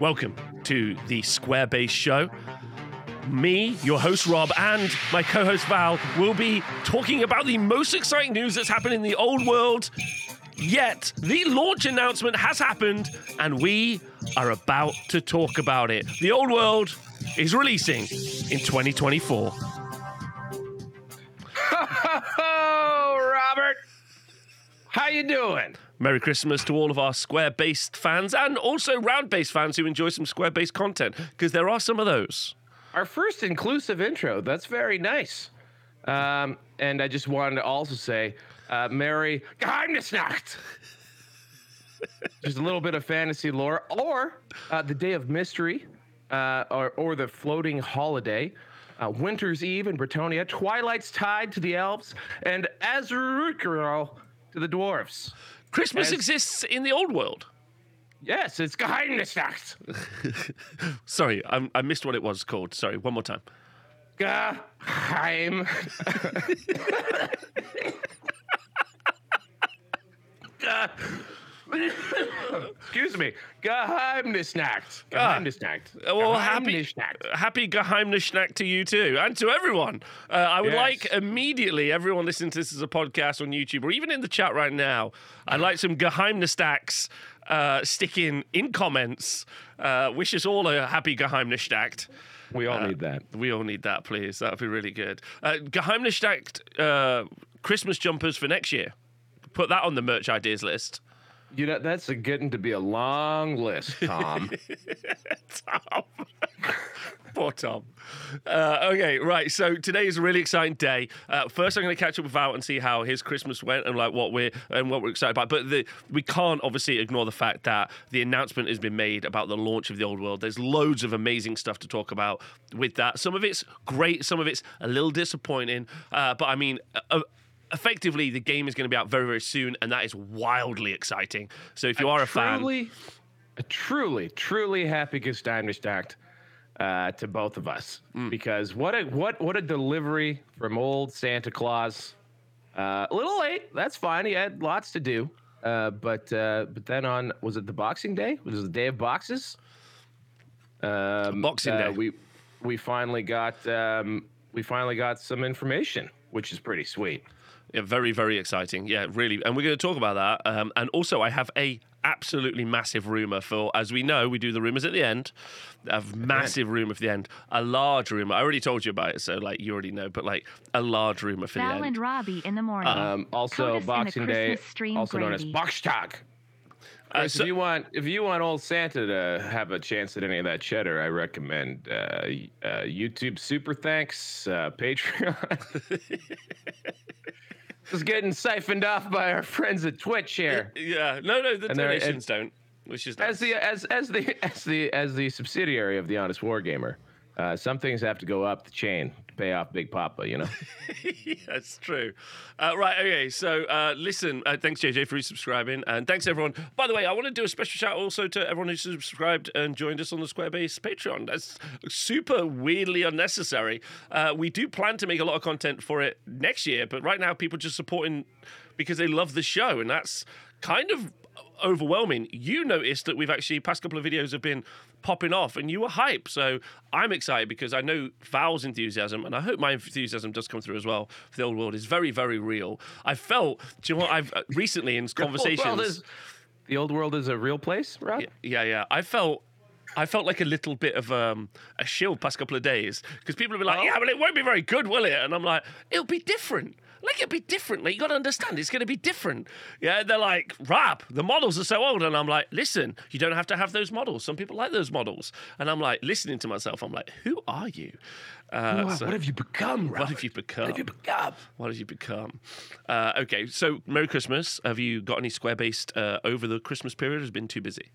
Welcome to the Square Base Show. Me, your host Rob, and my co host Val will be talking about the most exciting news that's happened in the old world. Yet, the launch announcement has happened, and we are about to talk about it. The old world is releasing in 2024. Doing? Merry Christmas to all of our Square based fans and also round based fans who enjoy some Square based content, because there are some of those. Our first inclusive intro. That's very nice. Um, and I just wanted to also say, uh, Merry Geheimnisnacht. just a little bit of fantasy lore, or uh, the Day of Mystery, uh, or, or the Floating Holiday. Uh, Winter's Eve in Bretonnia, Twilight's Tide to the elves, and Azurukiro to the dwarves. Christmas As- exists in the old world. Yes, it's Geheimnisnacht. Sorry, I, I missed what it was called. Sorry, one more time. Geheim. Excuse me. Geheimnisnacht. Geheimnisnacht. Uh, Well, happy, Geheimnisnacht. happy Geheimnisnacht to you too, and to everyone. Uh, I would Yes. like immediately everyone listening to this as a podcast on YouTube or even in the chat right now. I'd like some Geheimnisnacks uh, sticking in comments. Uh, wish us all a happy Geheimnisnacht. We all need that. We all need that, please. That would be really good. Uh, Geheimnisnacht uh, Christmas jumpers for next year. Put that on the merch ideas list. You know, that's a getting to be a long list, Tom. Tom. Poor Tom. Uh, okay, right. So today is a really exciting day. Uh, first, I'm going to catch up with Val and see how his Christmas went and like what we're and what we're excited about. But the, we can't obviously ignore the fact that the announcement has been made about the launch of the old world. There's loads of amazing stuff to talk about with that. Some of it's great. Some of it's a little disappointing. Uh, but I mean. Effectively, the game is going to be out very, very soon, and that is wildly exciting. So, if you are a fan, truly, a truly, truly happy Geheimnisnacht uh, to both of us Mm. because what a what what a delivery from old Santa Claus. Uh, a little late, that's fine. He had lots to do, uh, but uh, but then on was it the Boxing Day? Was it the day of boxes? Um, Boxing uh, Day. We we finally got um, we finally got some information, which is pretty sweet. Yeah, very, very exciting. Yeah, really. And we're going to talk about that. Um, and also, I have a absolutely massive rumor for, as we know, we do the rumors at the end. A massive rumor for the end. A large rumor. I already told you about it, so like you already know. But like a large rumor for the Val end. and Robbie in the morning. Um, also, Codus Boxing Day, Christmas stream, also known as Grady. Boxtag. Uh, so- if you want, if you want old Santa to have a chance at any of that cheddar, I recommend uh, uh, YouTube Super Thanks, uh, Patreon. Just getting siphoned off by our friends at Twitch here. yeah, no, no, the And donations don't, which is nice. As the as as the as the as the subsidiary of the Honest Wargamer, uh, some things have to go up the chain pay off Big Papa. You know. That's true. Uh, right, okay. So, uh, listen, uh, thanks, JJ, for subscribing. And thanks, everyone. By the way, I want to do a special shout also to everyone who subscribed and joined us on the Squarebase Patreon. That's super weirdly unnecessary. Uh, we do plan to make a lot of content for it next year, but right now, people just supporting because they love the show. And that's kind of overwhelming. You noticed that we've actually, past couple of videos have been popping off and you were hype. So I'm excited because I know Val's enthusiasm and I hope my enthusiasm does come through as well for the old world is very, very real. I felt, do you know what? I've uh, recently in conversations. The old, world is, the old world is a real place, Rob. Yeah, yeah. I felt I felt like a little bit of um, a shield past couple of days because people have been like, Oh. "Yeah, but it won't be very good, will it?" And I'm like, "It'll be different. Like it'll be different. Like you got to understand, it's going to be different." Yeah, they're like, "Rap, the models are so old," and I'm like, "Listen, you don't have to have those models. Some people like those models." And I'm like, listening to myself, I'm like, "Who are you? Uh, Wow, so- what have you become, Rob? what have you become? What have you become? What have you become? Uh, okay, so Merry Christmas. Have you got any Square based uh, over the Christmas period? Has been too busy.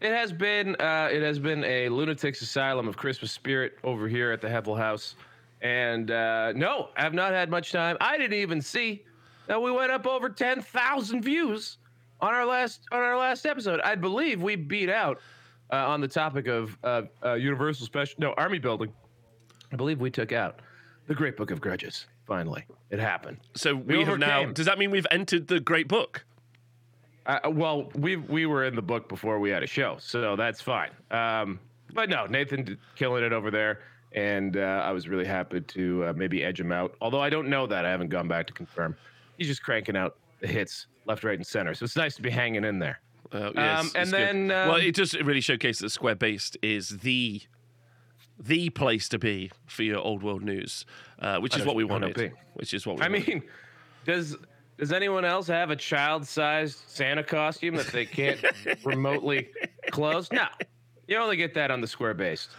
It has been uh, it has been a lunatics asylum of Christmas spirit over here at the Hevel House, and uh, no, I have not had much time. I didn't even see that we went up over ten thousand views on our last on our last episode. I believe we beat out uh, on the topic of uh, uh, Universal Special no Army Building. I believe we took out the Great Book of Grudges. Finally, it happened. So we, have now. Does that mean we've entered the Great Book? Uh, well, we we were in the book before we had a show, so that's fine. Um, but no, Nathan killing it over there, and uh, I was really happy to uh, maybe edge him out. Although I don't know that, I haven't gone back to confirm. He's just cranking out the hits left, right, and center. So it's nice to be hanging in there. Uh, yes, Um, and then, well, um, it just really showcases that Square Based is the the place to be for your old world news, uh, which is what we 100p. wanted. Which is what we I wanted. mean, does does anyone else have a child-sized Santa costume that they can't remotely close? No, you only get that on the Square Based.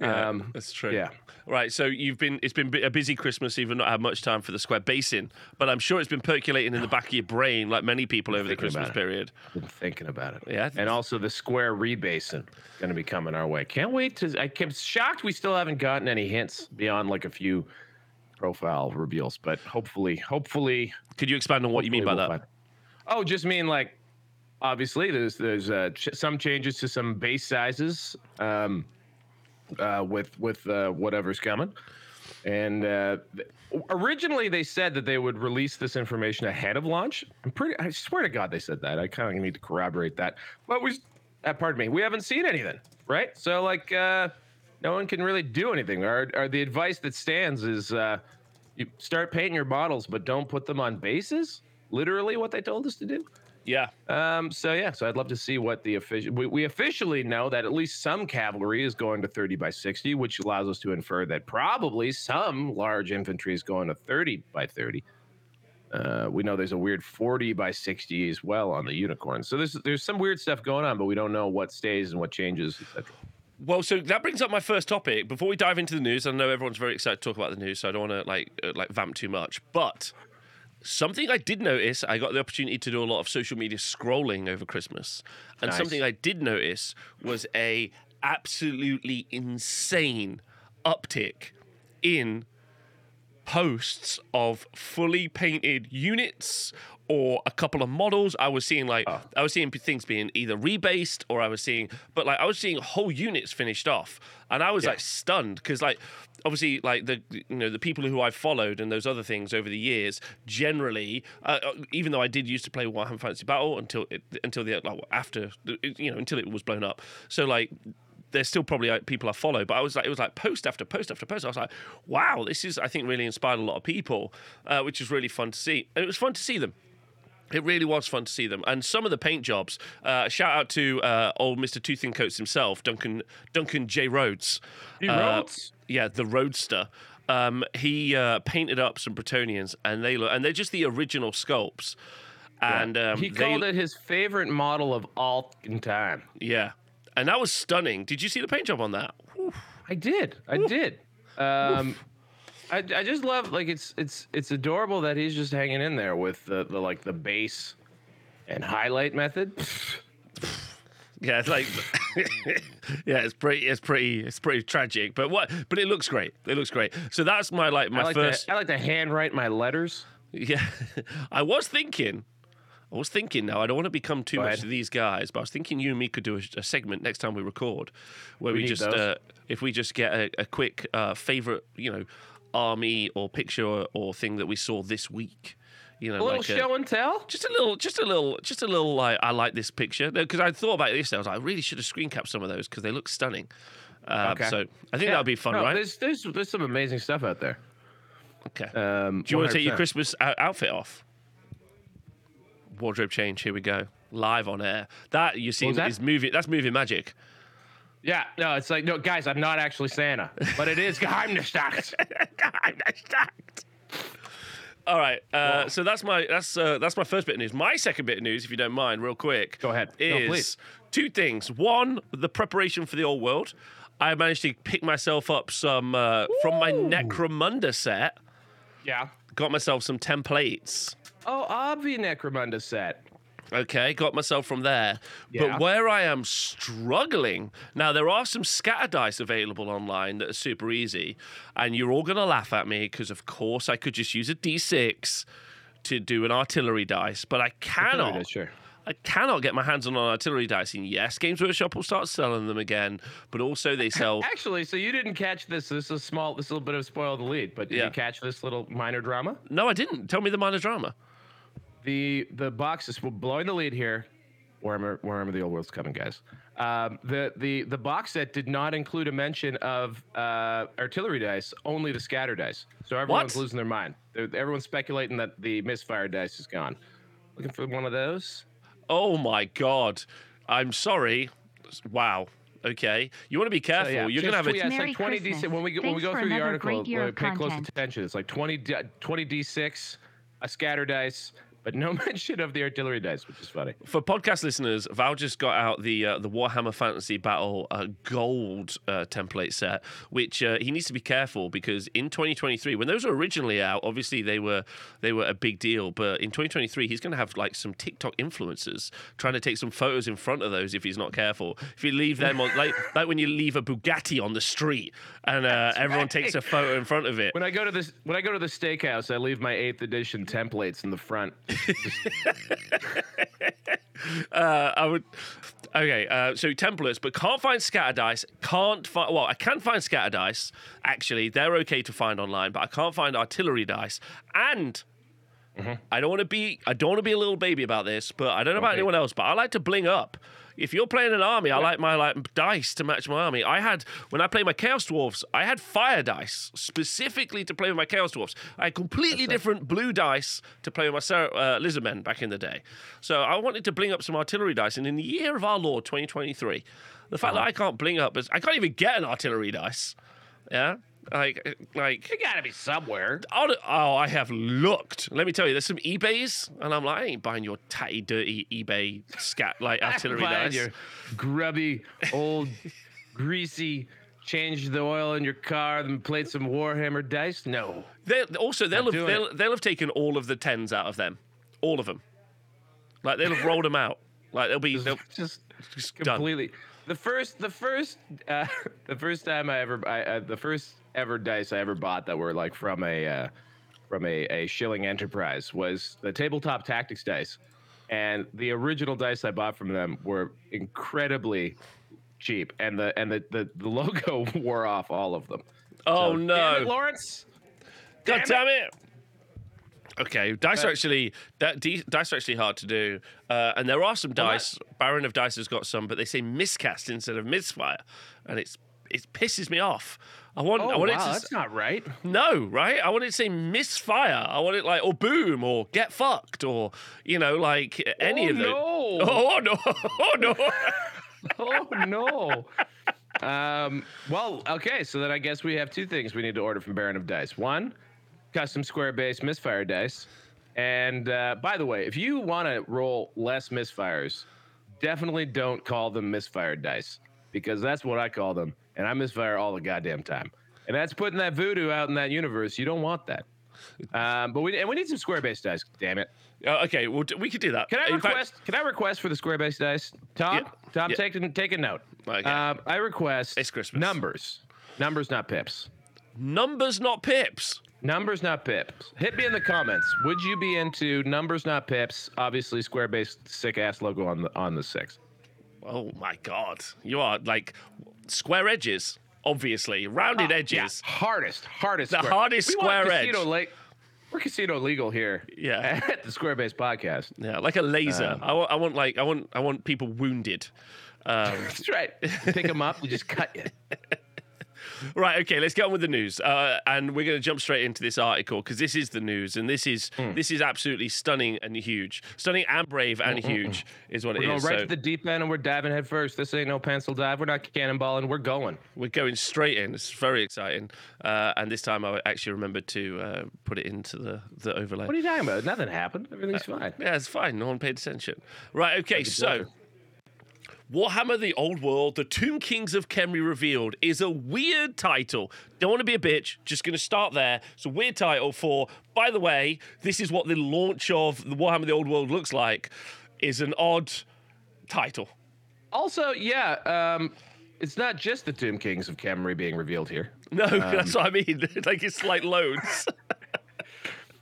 Yeah, um, that's true. yeah. Right. So you've been it's been a busy Christmas. You've not had much time for the Square Basin, but I'm sure it's been percolating in the back of your brain, like many people over the Christmas period. Been thinking about it. Yeah. And also the Square Rebasin is going to be coming our way. Can't wait to. I- I'm shocked we still haven't gotten any hints beyond like a few profile reveals, but hopefully, hopefully. Could you expand on what you mean by that? we'll find- Oh, just mean like obviously there's there's uh, ch- some changes to some base sizes um, uh, with with uh, whatever's coming. And uh, originally they said that they would release this information ahead of launch. I'm pretty. I swear to God they said that. I kind of need to corroborate that. But we, uh, pardon me, we haven't seen anything, right? So like, uh, no one can really do anything. Or, or the advice that stands is uh, you start painting your bottles, but don't put them on bases. Literally, what they told us to do. Yeah. Um, so yeah, so I'd love to see what the official. We, we officially know that at least some cavalry is going to 30 by 60, which allows us to infer that probably some large infantry is going to 30 by 30. Uh, we know there's a weird 40 by 60 as well on the unicorn. So there's there's some weird stuff going on, but we don't know what stays and what changes, etc. Well, so that brings up my first topic. Before we dive into the news, I know everyone's very excited to talk about the news, so I don't want to like uh, like vamp too much. But something I did notice, I got the opportunity to do a lot of social media scrolling over Christmas, and Nice. something I did notice was a absolutely insane uptick in posts of fully painted units or a couple of models. I was seeing like I was seeing things being either rebased or I was seeing, but like I was seeing whole units finished off, and I was like stunned because like obviously like the you know the people who I followed and those other things over the years generally, uh, uh, even though I did used to play Warhammer Fantasy Battle until it, until the like after you know until it was blown up, so like there's still probably like, people I follow, but I was like, it was like post after post after post. I was like, wow, this is, I think, really inspired a lot of people, uh, which is really fun to see. And it was fun to see them. It really was fun to see them, and some of the paint jobs. Uh, shout out to uh, old Mister Two Thin Coats himself, Duncan Duncan J Rhodes. He Uh, Rhodes? yeah, the Roadster. Um, he uh, painted up some Bretonnians, and they look, and they're just the original sculpts. And um, he they- called it his favorite model of all time. yeah, and that was stunning. Did you see the paint job on that? I did. I did. Um, I, I just love like it's it's it's adorable that he's just hanging in there with the, the like the base and highlight method. Yeah, it's like yeah, it's pretty, it's pretty, it's pretty tragic. But what? But it looks great. It looks great. So that's my like my I like first. to I like to handwrite my letters. Yeah, I was thinking. I was thinking now, I don't want to become too Go much ahead. to these guys, but I was thinking you and me could do a, a segment next time we record where we, We just, uh, if we just get a, a quick uh, favorite, you know, army or picture or, or thing that we saw this week. You know, A little like show and tell. just a little, just a little, just a little. Like I like this picture because I thought about this. I was like, I really should have screen capped some of those because they look stunning. Uh, Okay. So I think that would be fun, No, right? There's, there's there's some amazing stuff out there. Okay. Um, Do you want to take your Christmas outfit off? Wardrobe change. Here we go. Live on air. That you see that? is movie. That's movie magic. Yeah, no, it's like no, guys, I'm not actually Santa, but it is Geheimnisstadt. stacked. All right. Uh, so that's my that's uh, that's my first bit of news. My second bit of news, if you don't mind, real quick. Go ahead. Is please. two things. One, the preparation for the old world. I managed to pick myself up some uh, from my Necromunda set. yeah. Got myself some templates. Oh, Obvi Necromunda set. Okay, got myself from there. Yeah. But where I am struggling now, there are some scatter dice available online that are super easy, and you're all gonna laugh at me because, of course, I could just use a d6 to do an artillery dice, but I cannot. Dice, sure. I cannot get my hands on an artillery dice. And yes, Games Workshop will start selling them again, but also they sell. Actually, so you didn't catch this. This is a small. This is a little bit of spoil the lead, but did Yeah. you catch this little minor drama? no, I didn't. Tell me the minor drama. The the boxes we're blowing the lead here. Warhammer, Warhammer: The Old World's coming, guys. Um, the the the box set did not include a mention of uh, artillery dice, only the scatter dice. So everyone's What? losing their mind. They're, everyone's speculating that the misfire dice is gone. Looking for one of those. Oh my god. I'm sorry. Wow. Okay. You want to be careful. So, yeah, You're going to have just- a. yeah, it's Merry like 20 Christmas. D when we go when we Thanks go for through the article. great year uh, of pay close content. attention. It's like 20 D, 20 D6, a scatter dice, but no mention of the artillery dice, which is funny. For podcast listeners, Val just got out the uh, the Warhammer Fantasy Battle uh, Gold uh, template set, which uh, he needs to be careful because in 2023, when those were originally out, obviously they were they were a big deal. But in 2023, he's going to have like some TikTok influencers trying to take some photos in front of those if he's not careful. If you leave them on like like when you leave a Bugatti on the street and uh, everyone takes a photo in front of it. When I go to this when I go to the steakhouse, I leave my 8th edition templates in the front. Uh, I would. Okay, uh, so templates, but can't find scatter dice. Can't find. Well, I can find scatter dice. Actually, they're okay to find online, but I can't find artillery dice. And I don't want to be. I don't want to be a little baby about this, but I don't know about Okay. anyone else. But I like to bling up. If you're playing an army, I like my like dice to match my army. I had when I played my Chaos Dwarfs, I had fire dice specifically to play with my Chaos Dwarfs. I had completely different blue dice to play with my uh, Lizardmen back in the day. So I wanted to bling up some artillery dice, and in the year of our Lord 2023, the fact that I can't bling up, is, I can't even get an artillery dice. Yeah, like like You gotta be somewhere. Oh, oh, I have looked. Let me tell you, there's some eBays, and I'm like, I ain't buying your tatty, dirty eBay scat like artillery Buying dice. your grubby, old, greasy. Change the oil in your car, then played some Warhammer dice. No, They also they'll have they'll, they'll have taken all of the tens out of them, all of them. Like they'll have rolled them out. Like they'll be they'll, just just done. completely. The first, the first, uh, the first time I ever, I, uh, the first ever dice I ever bought that were like from a, uh, from a, a shilling enterprise was the tabletop tactics dice, and the original dice I bought from them were incredibly cheap, and the and the the, the logo wore off all of them. Oh So, no, damn it, Lawrence! God damn damn it! Okay, dice are actually that dice are actually hard to do, uh, and there are some Well, that- dice. Baron of Dice has got some, but they say miscast instead of misfire, and it's it pisses me off. I want I Oh want wow, it to that's not right. No, right? I want it to say misfire. I want it like or boom or get fucked or you know like any oh, of those. no. Oh no! Oh no! oh no. Um, well, okay, so then I guess we have two things we need to order from Baron of Dice. One, custom square base misfire dice. And uh, by the way, if you want to roll less misfires, definitely don't call them misfire dice because that's what I call them. And I misfire all the goddamn time. And that's putting that voodoo out in that universe. You don't want that. Um, but we and we need some square base dice. Damn it! Uh, okay, well we could do that. Can I In fact- request? can I request for the square base dice? Tom, Yeah. Tom, Yeah. take a- take a note. Okay. Um, I request. It's Christmas. Numbers, numbers, not pips. numbers, not pips? Numbers, not pips. Hit me in the comments. Would you be into numbers, not pips? Obviously, square base, sick ass logo on the on the six. Oh my god, you are like square edges. Obviously, rounded edges. Hardest, hardest. The square. hardest we want square casino edge. le- we're casino legal here. Yeah. At the Square Base Podcast. Yeah, like a laser. Um, I, want, want like I want I want people wounded. Um, That's right. Pick them up. We just cut you. Right, okay, let's get on with the news, uh, and we're going to jump straight into this article because this is the news, and this is Hmm. this is absolutely stunning and huge, stunning and brave and huge is what We're it going is. right So to the deep end and we're diving head first. This ain't no pencil dive. We're not cannonballing. We're going. we're going straight in. It's very exciting, uh, and this time I actually remembered to uh, put it into the the overlay. What are you talking about? Nothing happened. Everything's fine. Yeah, it's fine. No one paid attention. Right, okay, so. pleasure. Warhammer the Old World, The Tomb Kings of Khemri Revealed is a weird title. Don't want to be a bitch, just going to start there. It's a weird title for, by the way, this is what the launch of the Warhammer the Old World looks like, is an odd title. Also, yeah, um, it's not just the Tomb Kings of Khemri being revealed here. No, that's what I mean. like it's like loads.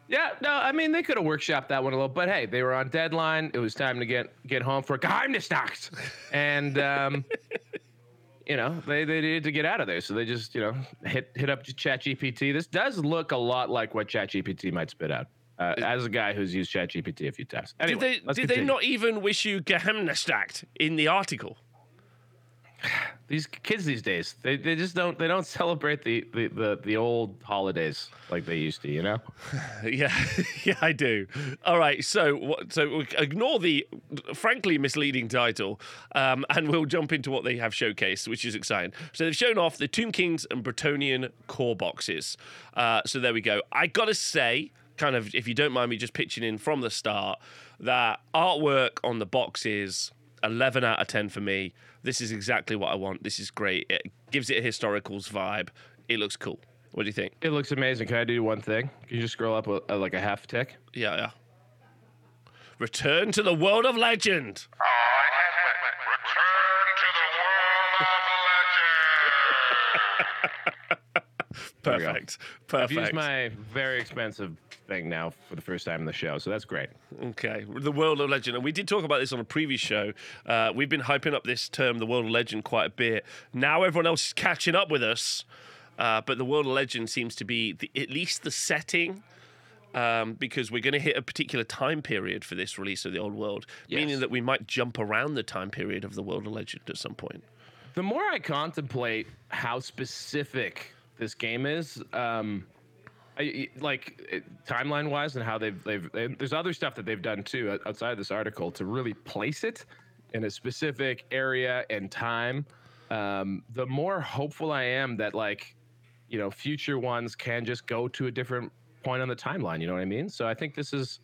Yeah, no, I mean they could have workshopped that one a little, but hey, they were on deadline. It was time to get get home for Geheimnisnacht, and um, you know they, they needed to get out of there, so they just you know hit hit up ChatGPT. This does look a lot like what ChatGPT might spit out. Uh, as a guy who's used ChatGPT a few times. Anyway, did they did they not even wish you Gehamnestacked in the article? These kids these days, they, they just don't they don't celebrate the, the, the, the old holidays like they used to, you know? Yeah, yeah, I do. All right, so so ignore the frankly misleading title, um, and we'll jump into what they have showcased, which is exciting. So they've shown off the Tomb Kings and Bretonnian core boxes. Uh, so there we go. I gotta say, kind of, if you don't mind me just pitching in from the start, that artwork on the boxes, eleven out of ten for me. This is exactly what I want. This is great. It gives it a historicals vibe. It looks cool. What do you think? It looks amazing. Can I do one thing? Can you just scroll up a, a, like a half tick? Yeah, yeah. Return to the world of legend. Return to the world of legend. Go. Perfect. I've used my very expensive thing now for the first time in the show, so that's great. Okay, the world of legend, and we did talk about this on a previous show. Uh, we've been hyping up this term, the world of legend, quite a bit. Now everyone else is catching up with us, uh, but the world of legend seems to be the, at least the setting. Um, because we're going to hit a particular time period for this release of the old world, meaning that we might jump around the time period of the world of legend at some point. The more I contemplate how specific this game is, um, I- like timeline wise, and how they've, they've they, there's other stuff that they've done too outside of this article to really place it in a specific area and time. Um, the more hopeful I am that like you know future ones can just go to a different point on the timeline. You know what I mean? So I think this is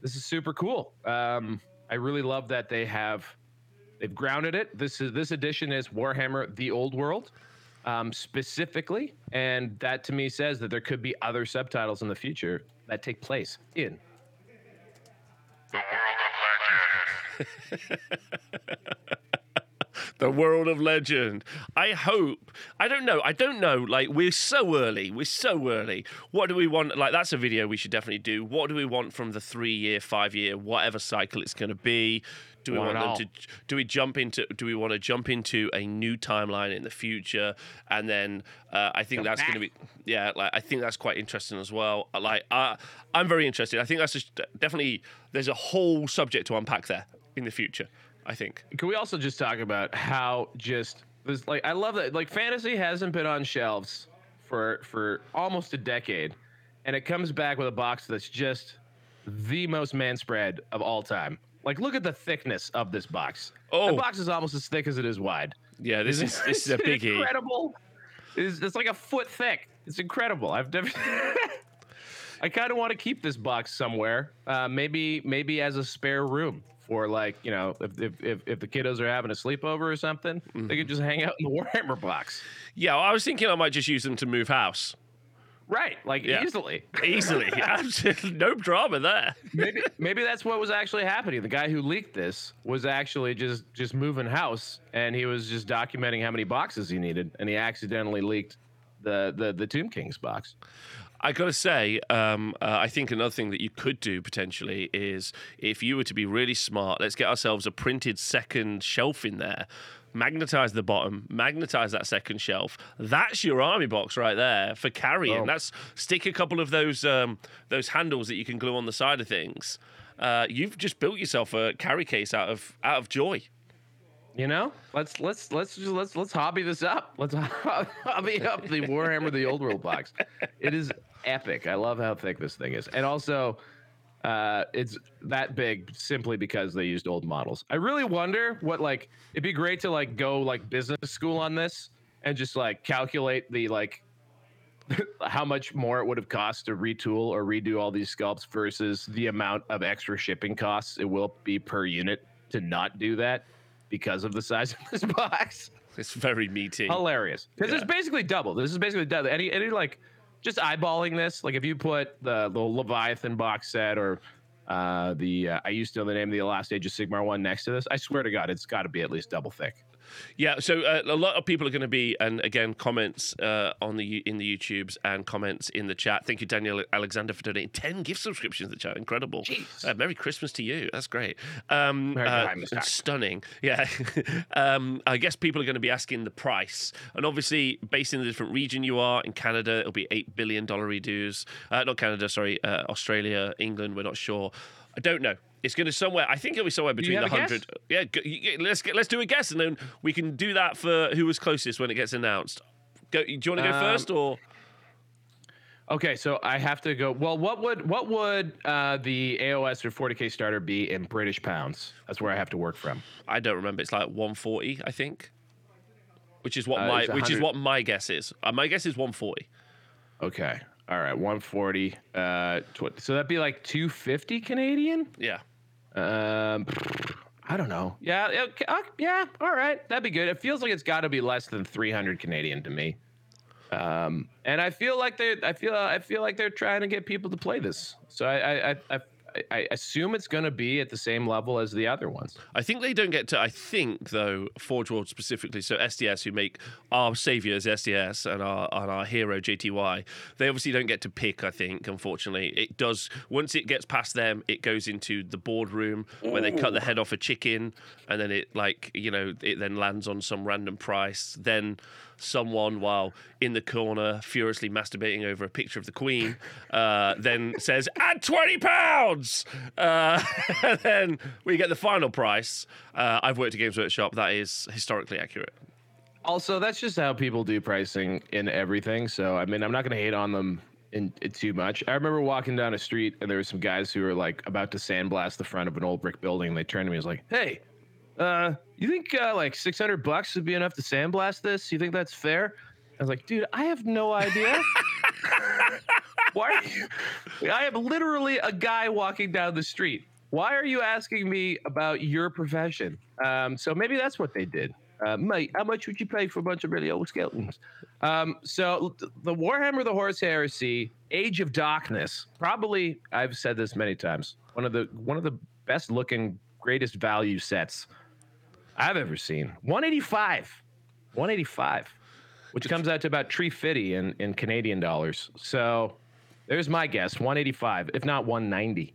this is super cool. Um, I really love that they have they've grounded it. This is this edition is Warhammer: The Old World um, specifically, and that to me says that there could be other subtitles in the future that take place in. The world of legend. The world of legend. I hope. I don't know. I don't know. Like we're so early. We're so early. What do we want? Like that's a video we should definitely do. What do we want from the three year, five year, whatever cycle it's going to be? Do we Want want all. them to? Do we jump into? Do we want to jump into a new timeline in the future? And then uh, I think that's going to be. Yeah, like I think that's quite interesting as well. Like uh, I'm very interested. I think that's just definitely. There's a whole subject to unpack there in the future. I think. Can we also just talk about how just this like I love that like fantasy hasn't been on shelves for for almost a decade, and it comes back with a box that's just the most man spread of all time. Like look at the thickness of this box. Oh. the box is almost as thick as it is wide. Yeah, this is this is a biggie. Incredible. It's, it's like a foot thick. It's incredible. I've never. I kind of want to keep this box somewhere. Uh, maybe maybe as a spare room for like you know if if if, if the kiddos are having a sleepover or something, they could mm-hmm. just hang out in the Warhammer box. Yeah, I was thinking I might just use them to move house Right, like Yeah. easily. easily. No drama there. Maybe maybe that's what was actually happening. The guy who leaked this was actually just just moving house, and he was just documenting how many boxes he needed, and he accidentally leaked the the the Tomb Kings box. I got to say, um, uh, I think another thing that you could do potentially is if you were to be really smart, let's get ourselves a printed second shelf in there. Magnetize the bottom, magnetize that second shelf. That's your army box right there for carrying. Oh. That's stick a couple of those um, those handles that you can glue on the side of things. Uh, you've just built yourself a carry case out of out of joy. You know, let's let's let's just let's let's hobby this up. Let's hobby up the Warhammer the Old World box. It is epic. I love how thick this thing is, and also uh, it's that big simply because they used old models. I really wonder what like it'd be great to like go like business school on this and just like calculate the like how much more it would have cost to retool or redo all these sculpts versus the amount of extra shipping costs it will be per unit to not do that because of the size of this box. It's very meaty. Hilarious. Because it's basically double. This is basically double. Any any like just eyeballing this, like if you put the the Leviathan box set or uh, the uh, I used to know the name of the Last Age of Sigmar one next to this, I swear to God, it's got to be at least double thick. Yeah, so uh, a lot of people are going to be, and again, comments uh, on the in the YouTubes and comments in the chat. Thank you, Daniel Alexander, for donating ten gift subscriptions to the chat. Incredible. Jeez. Uh, Merry Christmas to you. That's great. Um, Merry uh, stunning. Yeah. um, I guess people are going to be asking the price, and obviously, based in the different region you are, in Canada, it'll be eight billion dollar redos. Uh, not Canada, sorry, uh, Australia, England. We're not sure. I don't know. It's going to somewhere. I think it'll be somewhere between the hundred. Yeah, g- y- y- let's get, let's do a guess, and then we can do that for who was closest when it gets announced. Go. Do you want to go Um, first, or Okay, so I have to go. Well, what would what would uh, the AOS or 40k starter be in British pounds? That's where I have to work from. I don't remember. It's like one forty, I think. Which is what Uh, my which is what my guess is. Uh, my guess is one forty. Okay, all right, 140. Uh, tw- so that'd be like 250 Canadian. Yeah. Um, I don't know. Yeah, uh, yeah. All right, that'd be good. It feels like it's got to be less than 300 Canadian to me. Um, and I feel like they, I feel, I feel like they're trying to get people to play this. So I, I, I, I, assume it's going to be at the same level as the other ones. I think they don't get to. I think though, Forge World specifically, so SDS who make our saviors SDS and our and our hero JTY, they obviously don't get to pick. I think, unfortunately, it does. Once it gets past them, it goes into the boardroom where they cut the head off a chicken, and then it like you know it then lands on some random price. Then someone while in the corner furiously masturbating over a picture of the queen uh, then says add 20 pounds uh, and then we get the final price uh, i've worked at games workshop that is historically accurate Also, that's just how people do pricing in everything. So, I mean, I'm not going to hate on them in, in too much. I remember walking down a street and there were some guys who were like about to sandblast the front of an old brick building. And they turned to me and was like, "Hey, uh, you think uh, like 600 bucks would be enough to sandblast this? You think that's fair?" I was like, "Dude, I have no idea." Why? Are you, I am literally a guy walking down the street. Why are you asking me about your profession? Um, so maybe that's what they did. Uh, mate, how much would you pay for a bunch of really old skeletons? Um, so the Warhammer the Horus Heresy, Age of Darkness, probably I've said this many times. One of the one of the best looking, greatest value sets I've ever seen. 185. 185. Which comes out to about 350 in, in Canadian dollars. So there's my guess. 185, if not 190.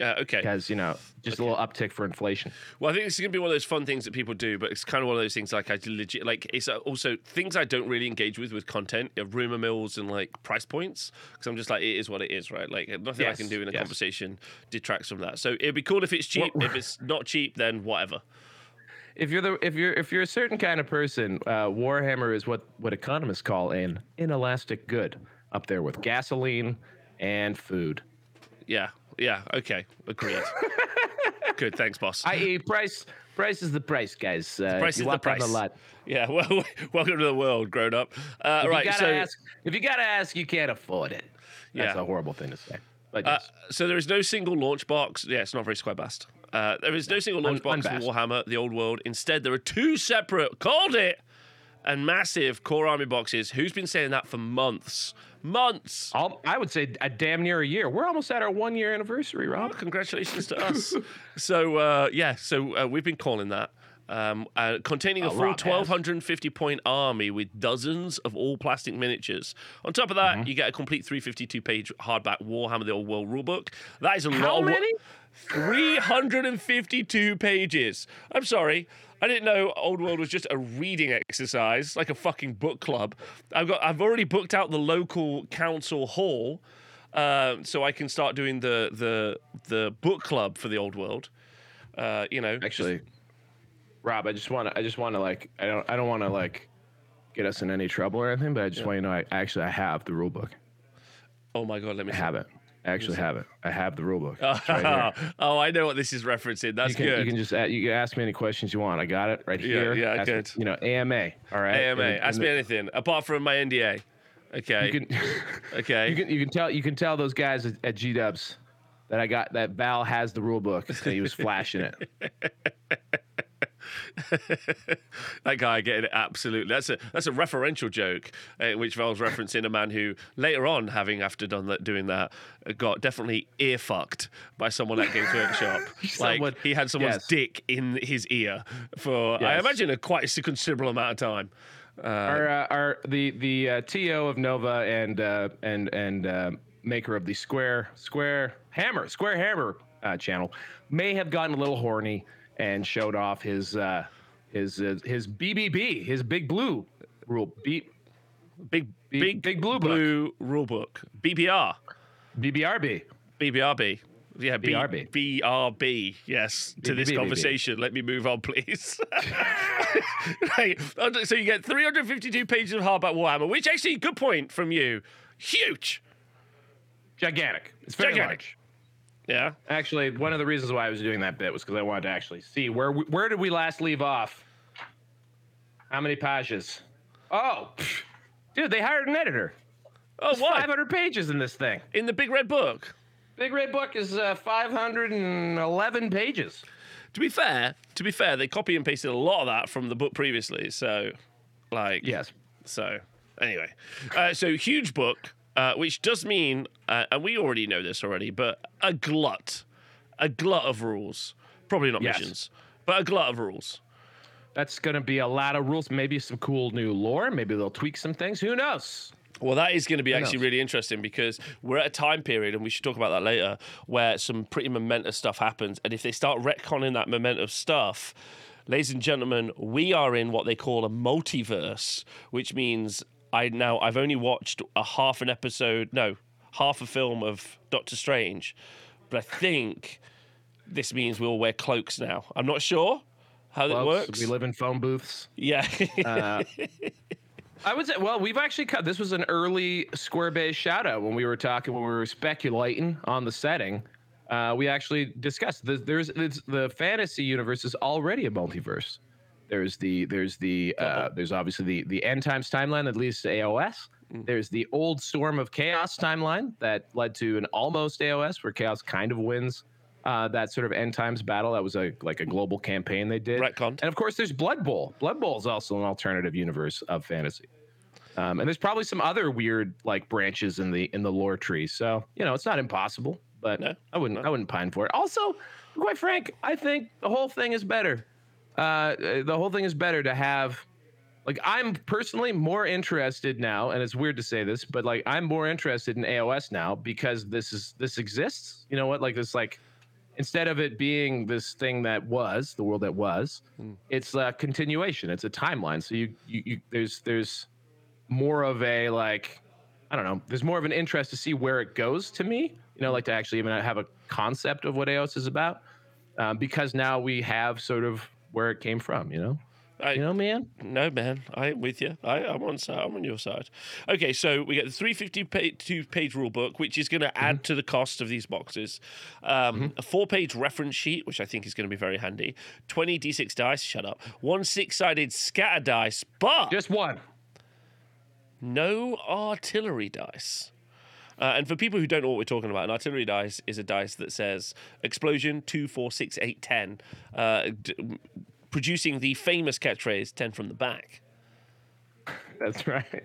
Uh, okay Because, you know, just a little uptick for inflation. Well, I think this is going to be one of those fun things that people do, but it's kind of one of those things like I legit like it's uh, also things I don't really engage with with content, rumor mills and like price points because I'm just like it is what it is, right? Like nothing I can do in a yes. conversation detracts from that. So it'd be cool if it's cheap. if it's not cheap, then whatever. If you're the if you're if you're a certain kind of person, uh, Warhammer is what what economists call an inelastic good, up there with gasoline and food. Yeah, yeah, okay, agreed. Good, thanks, boss. I.e., price price is the price, guys. Uh, price is the price. lot. yeah, well, welcome to the world, grown up. Uh, If right, you so ask, if you gotta ask, you can't afford it. That's Yeah. a horrible thing to say. But Uh, yes. so there is no single launch box. Yeah, it's not very square bast. Uh, there is no single launch Un- box for. Warhammer: The Old World. Instead, there are two separate, called it, and massive core army boxes. Who's been saying that for months? Months. I'll, I would say a damn near a year. We're almost at our one year anniversary, Oh, Rob. congratulations to us. so uh, yeah, so uh, we've been calling that. Um, uh, containing a Oh, full Rob has. 1250 point army with dozens of all plastic miniatures. On top of Mm-hmm. that, you get a complete 352 page hardback Warhammer the Old World rulebook. That is a How lot of wo- many? 352 pages. I'm sorry. I didn't know Old World was just a reading exercise, like a fucking book club. I've got I've already booked out the local council hall, uh, so I can start doing the the the book club for the Old World. Uh, you know, Actually, Rob, I just want to. I just want to like. I don't. I don't want to like get us in any trouble or anything. But I just want you to know. I actually I have the rule book. oh my god, let me I have it. I actually have it. I have the rule book. Right oh, I know what this is referencing. That's You can, good. you can just a- you can ask me any questions you want. I got it right here. yeah, Ask me- good. you know, AMA. All right. AMA, And- ask and me the- anything apart from my NDA. Okay. You can, okay. you can you can tell you can tell those guys at, at G Dubs that I got that Val has the rule book. and he was flashing it. that guy getting it absolutely. That's a that's a referential joke, uh, which Val's referencing a man who later on, having after done that, doing that, uh, got definitely ear fucked by someone at Games Workshop. Someone- like he had someone's yes. dick in his ear for I imagine a quite a considerable amount of time. our uh, our the the uh, TO of Nova and uh, and and uh, maker of the Square Square Hammer Square Hammer uh, channel may have gotten a little horny and showed off his uh, his uh, his BBB his Big Blue rule B, Big Big- big Big Blue Book. blue rule book. BBR. BBRB. BBRB. Yeah, B- BRB. BRB. Yes, to this conversation. Let me move on, please. right. So you get 352 pages of hardback Warhammer, which actually, good point from you. Huge. Gigantic. It's very Gigantic. large. Yeah. Actually, one of the reasons why I was doing that bit was because I wanted to actually see where we, where did we last leave off? How many pages? Oh, pff, dude, they hired an editor. Oh, There's what? 500 pages in this thing. In the big red book. Big Red Book is uh, 511 pages. To be fair, to be fair, they copy and pasted a lot of that from the book previously. So, like, Yes. So, anyway, uh, so huge book, uh, which does mean, uh, and we already know this already, but a glut, a glut of rules. Probably not Yes. missions, but a glut of rules. That's going to be a lot of rules. Maybe some cool new lore. Maybe they'll tweak some things. Who knows? Well, that is going to be actually knows? really interesting because we're at a time period, and we should talk about that later, where some pretty momentous stuff happens. And if they start retconning that momentous stuff, ladies and gentlemen, we are in what they call a multiverse, which means I now I've only watched a half an episode, no, half a film of Doctor Strange, but I think this means we'll wear cloaks now. I'm not sure how that Folks, works. We live in phone booths. yeah. Uh, I would say, well, we've actually cut. This was an early Square Base shout out when we were talking, when we were speculating on the setting. Uh, we actually discussed this, there's it's, the fantasy universe is already a multiverse. There's the there's the uh, there's obviously the the end times timeline that leads to AOS. There's the old Storm of Chaos timeline that led to an almost AOS where Chaos kind of wins uh, that sort of end times battle. That was a like a global campaign they did. Retconned. And of course, there's Blood Bowl. Blood Bowl is also an alternative universe of fantasy. Um, and there's probably some other weird like branches in the in the lore tree. So you know, it's not impossible, but No, I wouldn't I wouldn't pine for it. Also, quite frank, I think the whole thing is better. Uh, the whole thing is better to have. Like I'm personally more interested now, and it's weird to say this, but like I'm more interested in AOS now because this is this exists. You know what? Like this like instead of it being this thing that was the world that was, it's a continuation. It's a timeline. So you, you you there's there's more of a like I don't know. There's more of an interest to see where it goes to me. You know, like to actually even have a concept of what AOS is about, um, because now we have sort of where it came from. You know, I- you know, man. No, man, I'm with you. I, I'm on side. I'm on your side. Okay, so we get the 352 page rule book, which is going to add to the cost of these boxes. Um, A four page reference sheet, which I think is going to be very handy. 20 d6 dice. Shut up. One six sided scatter dice, but Just one. no artillery dice. Uh, and for people who don't know what we're talking about, an artillery dice is a dice that says explosion two, four, six, eight, ten, uh, d- producing the famous catchphrase 10 from the back. That's right.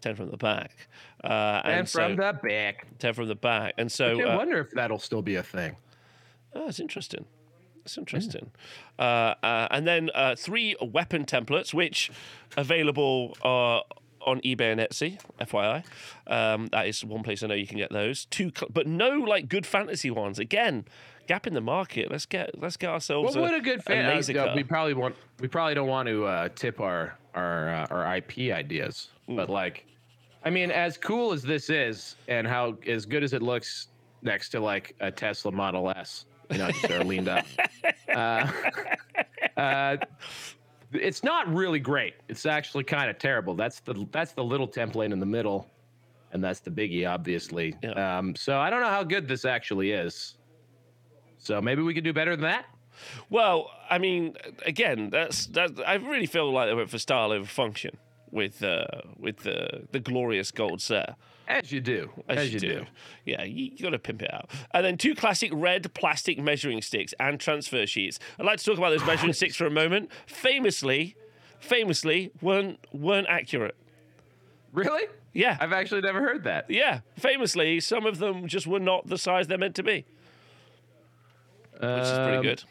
10 from the back. Uh, and, And, so, from the back. 10 from the back. And so, I uh, wonder if that'll still be a thing. oh, it's interesting. It's interesting. Uh, uh, and then uh, three weapon templates, which available uh, on eBay and Etsy, FYI. Um, that is one place I know you can get those. Two, cl- but no like good fantasy ones. Again, gap in the market. Let's get let's get ourselves What would a good fantasy? uh, we probably want. We probably don't want to uh, tip our our uh, our IP ideas, but like, I mean, as cool as this is, and how as good as it looks next to like a Tesla Model S, you know, just sort of leaned up. Uh, uh, it's not really great. It's actually kind of terrible. That's the that's the little template in the middle, and that's the biggie, obviously. Yeah. Um, so I don't know how good this actually is. So maybe we could do better than that. Well, I mean, again, that's that. I really feel like they went for style over function. with uh, with the the glorious gold sir. As you do. As, you, do. Yeah, you, you got to pimp it out. And then two classic red plastic measuring sticks and transfer sheets. I'd like to talk about those measuring sticks for a moment. Famously, famously weren't weren't accurate. Really? Yeah, I've actually never heard that. yeah. Famously, some of them just were not the size they're meant to be, which is pretty Um, good.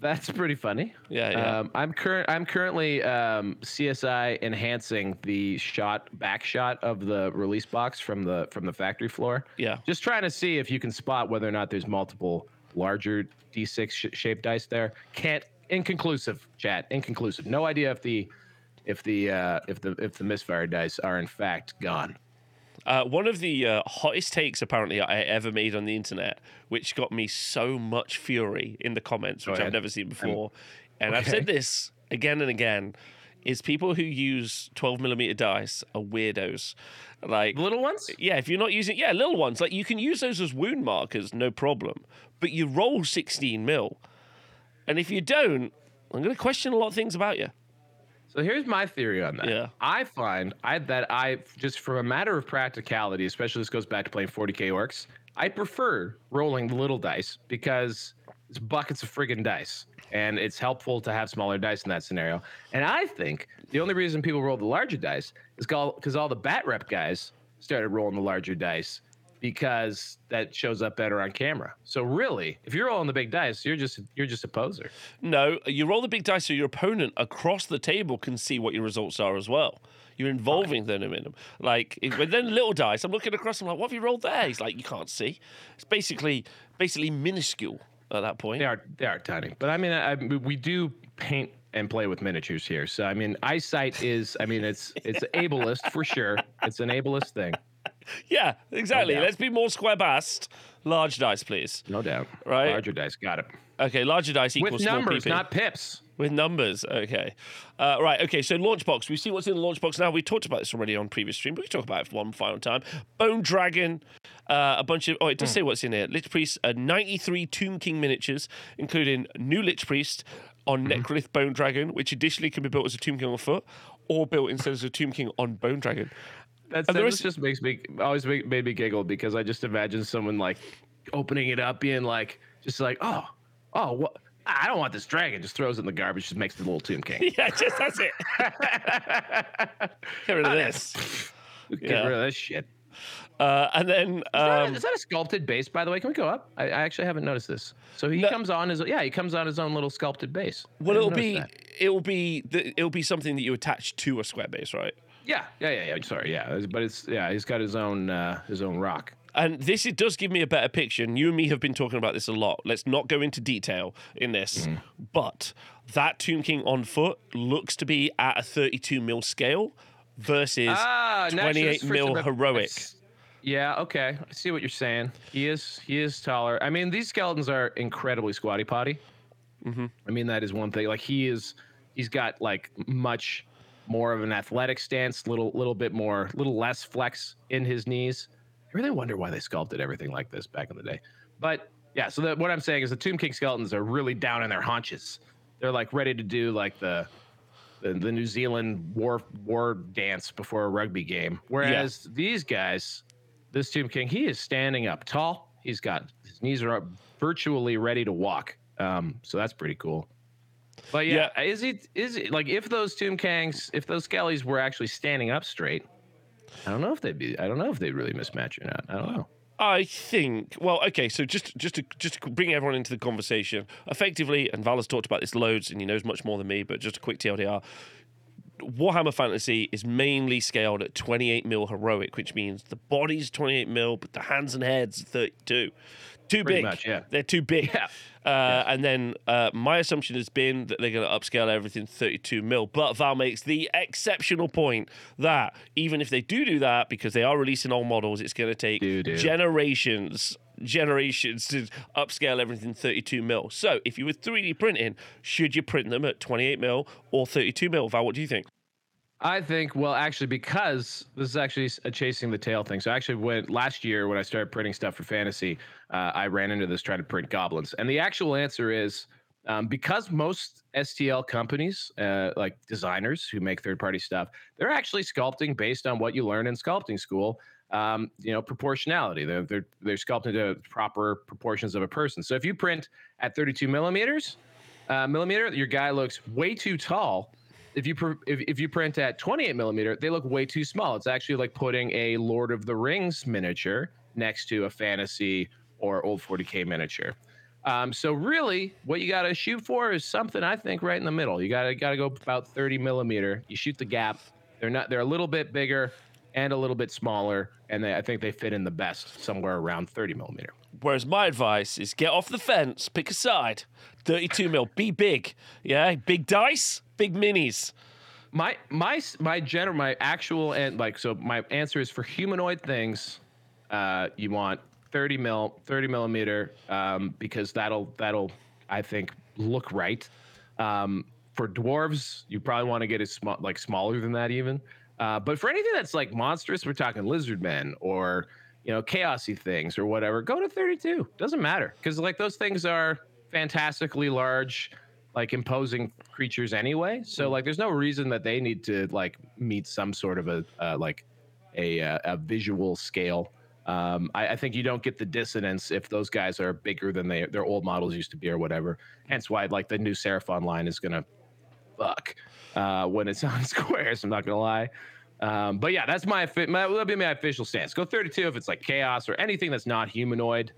That's pretty funny. Yeah, yeah. Um, I'm current. I'm currently um, CSI enhancing the shot back shot of the release box from the from the factory floor. Yeah. Just trying to see if you can spot whether or not there's multiple larger D6 sh- shaped dice there. Can't. Inconclusive. Chat. Inconclusive. No idea if the if the uh, if the if the misfire dice are in fact gone. Uh, one of the uh, hottest takes apparently I ever made on the internet, which got me so much fury in the comments, which I've never seen before, and I've said this again and again, is people who use 12 millimeter dice are weirdos. Like, little ones. yeah, if you're not using, yeah, little ones, like you can use those as wound markers, no problem, but you roll 16 mil, and if you don't, I'm going to question a lot of things about you. So here's my theory on that. Yeah. I find I that I just from a matter of practicality, especially this goes back to playing 40k orcs, I prefer rolling the little dice because it's buckets of friggin' dice. And it's helpful to have smaller dice in that scenario. And I think the only reason people roll the larger dice is because all the bat rep guys started rolling the larger dice because that shows up better on camera. So really, if you're rolling the big dice, you're just you're just a poser. No, you roll the big dice so your opponent across the table can see what your results are as well. You're involving them in them. Like with then little dice, I'm looking across. I'm like, what have you rolled there? He's like, you can't see. It's basically basically minuscule at that point. They are they are tiny, but I mean, I, we do paint and play with miniatures here. So I mean, eyesight is I mean, it's it's ableist for sure. It's an ableist thing, Yeah, exactly. doubt. Let's be more square based. Large dice, please. no doubt. Right. larger dice, got it. Okay, larger dice equals With numbers, not pips. With numbers, okay. Uh, right, okay, so Launchbox. We see what's in the Launchbox now. We talked about this already on previous stream, but we can talk about it one final time. Bone Dragon, uh, a bunch of. Oh, it does say what's in here. Lich Priest, uh, 93 Tomb King miniatures, including new Lich Priest on Necrolith Bone Dragon, which additionally can be built as a Tomb King on foot or built instead as a Tomb King on Bone Dragon. That is- just makes me always make, made me giggle because I just imagine someone like opening it up, being like, just like, oh, oh, what? I don't want this dragon. Just throws it in the garbage. Just makes the little tomb king. yeah, just that's it. Get rid of this. Get Yeah. rid of this shit. Uh, and then. Is that, Um, is that a sculpted base, by the way? Can we go up? I, I actually haven't noticed this. So he No. comes on his yeah, he comes on his own little sculpted base. Well, it'll be it'll be the, it'll be something that you attach to a square base, right? Yeah, yeah, yeah, yeah. Sorry, yeah, but it's yeah, he's got his own uh, his own rock. And this it does give me a better picture. And you and me have been talking about this a lot. Let's not go into detail in this, Mm-hmm. but that Tomb King on foot looks to be at a 32 mil scale versus Ah, 28 mil heroic. Yeah, okay. I see what you're saying. He is he is taller. I mean, these skeletons are incredibly squatty potty. Mm-hmm. I mean, that is one thing. Like he is, he's got like much more of an athletic stance, little little bit more, little less flex in his knees. I really wonder why they sculpted everything like this back in the day. But yeah, so that what I'm saying is the Tomb King skeletons are really down in their haunches. They're like ready to do like the the, the New Zealand war war dance before a rugby game. Whereas these guys, this Tomb King, he is standing up tall. He's got his knees are up, virtually ready to walk. Um, so that's pretty cool. But yeah, is it is it like if those Tomb Kangs, if those Skellies were actually standing up straight, I don't know if they'd be I don't know if they'd really mismatch or not. I don't know. I think. Well, okay. So just just to just to bring everyone into the conversation, effectively, and Val has talked about this loads, and he knows much more than me. But just a quick TLDR: Warhammer Fantasy is mainly scaled at 28 mil heroic, which means the body's 28 mil, but the hands and heads 32. Too Pretty big. much, yeah. They're too big. Yeah. Uh, And then uh, my assumption has been that they're going to upscale everything to 32 mil. But Val makes the exceptional point that even if they do do that, because they are releasing old models, it's going to take Do-do. generations generations to upscale everything 32 mil. So if you were 3D printing, should you print them at 28 mil or 32 mil? Val, what do you think? I think, well, actually, because this is actually a chasing the tail thing. So, actually, when last year when I started printing stuff for fantasy, uh, I ran into this trying to print goblins, and the actual answer is Um, because most STL companies, uh, like designers who make third party stuff, they're actually sculpting based on what you learn in sculpting school. Um, you know, proportionality. They're, they're they're sculpting to proper proportions of a person. So if you print at 32 millimeters, uh, millimeter, your guy looks way too tall. If you pr- if, if you print at 28 millimeter, they look way too small. It's actually like putting a Lord of the Rings miniature next to a fantasy or old 40k miniature. Um, so really, what you got to shoot for is something I think right in the middle. You got to got to go about 30 millimeter. You shoot the gap. They're not. They're a little bit bigger and a little bit smaller, and they, I think they fit in the best somewhere around 30 millimeter. Whereas my advice is get off the fence, pick a side. 32 mil, be big. Yeah, big dice, big minis. My my my general my actual and like so my answer is for humanoid things, uh, you want 30 mil 30 millimeter um, because that'll that'll I think look right. Um, for dwarves, you probably want to get it small like smaller than that even. Uh, but for anything that's like monstrous, we're talking lizard men or you know chaosy things or whatever. Go to 32. Doesn't matter because like those things are fantastically large like imposing creatures anyway. So like, there's no reason that they need to like meet some sort of a uh, like a uh, a visual scale. Um, I, I think you don't get the dissonance if those guys are bigger than they their old models used to be or whatever. Hence why like the new Seraphon line is gonna fuck uh, when it's on squares. I'm not gonna lie. Um, but yeah, that's my, my that'll be my official stance. Go 32 if it's like chaos or anything that's not humanoid,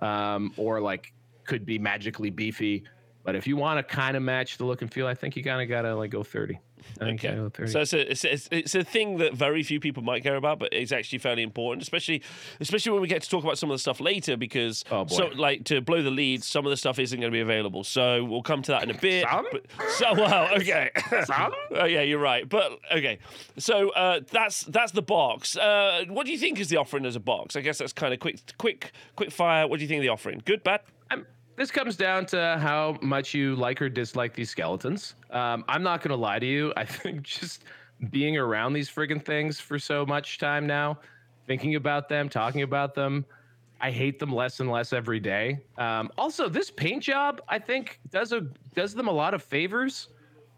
um, or like could be magically beefy. But if you want to kind of match the look and feel, I think you kind of gotta like go 30. I think Okay. go 30. So it's a, it's, it's, it's a thing that very few people might care about, but it's actually fairly important, especially especially when we get to talk about some of the stuff later, because Oh, so like to blow the lead, some of the stuff isn't going to be available. So we'll come to that in a bit. Some? But, so well, okay. Some? Oh yeah, you're right. But okay, so uh, that's that's the box. Uh, what do you think is the offering as a box? I guess that's kind of quick, quick, quick fire. What do you think of the offering? Good, bad? This comes down to how much you like or dislike these skeletons. Um, I'm not gonna lie to you. I think just being around these friggin' things for so much time now, thinking about them, talking about them, I hate them less and less every day. Um, also, this paint job I think does a does them a lot of favors.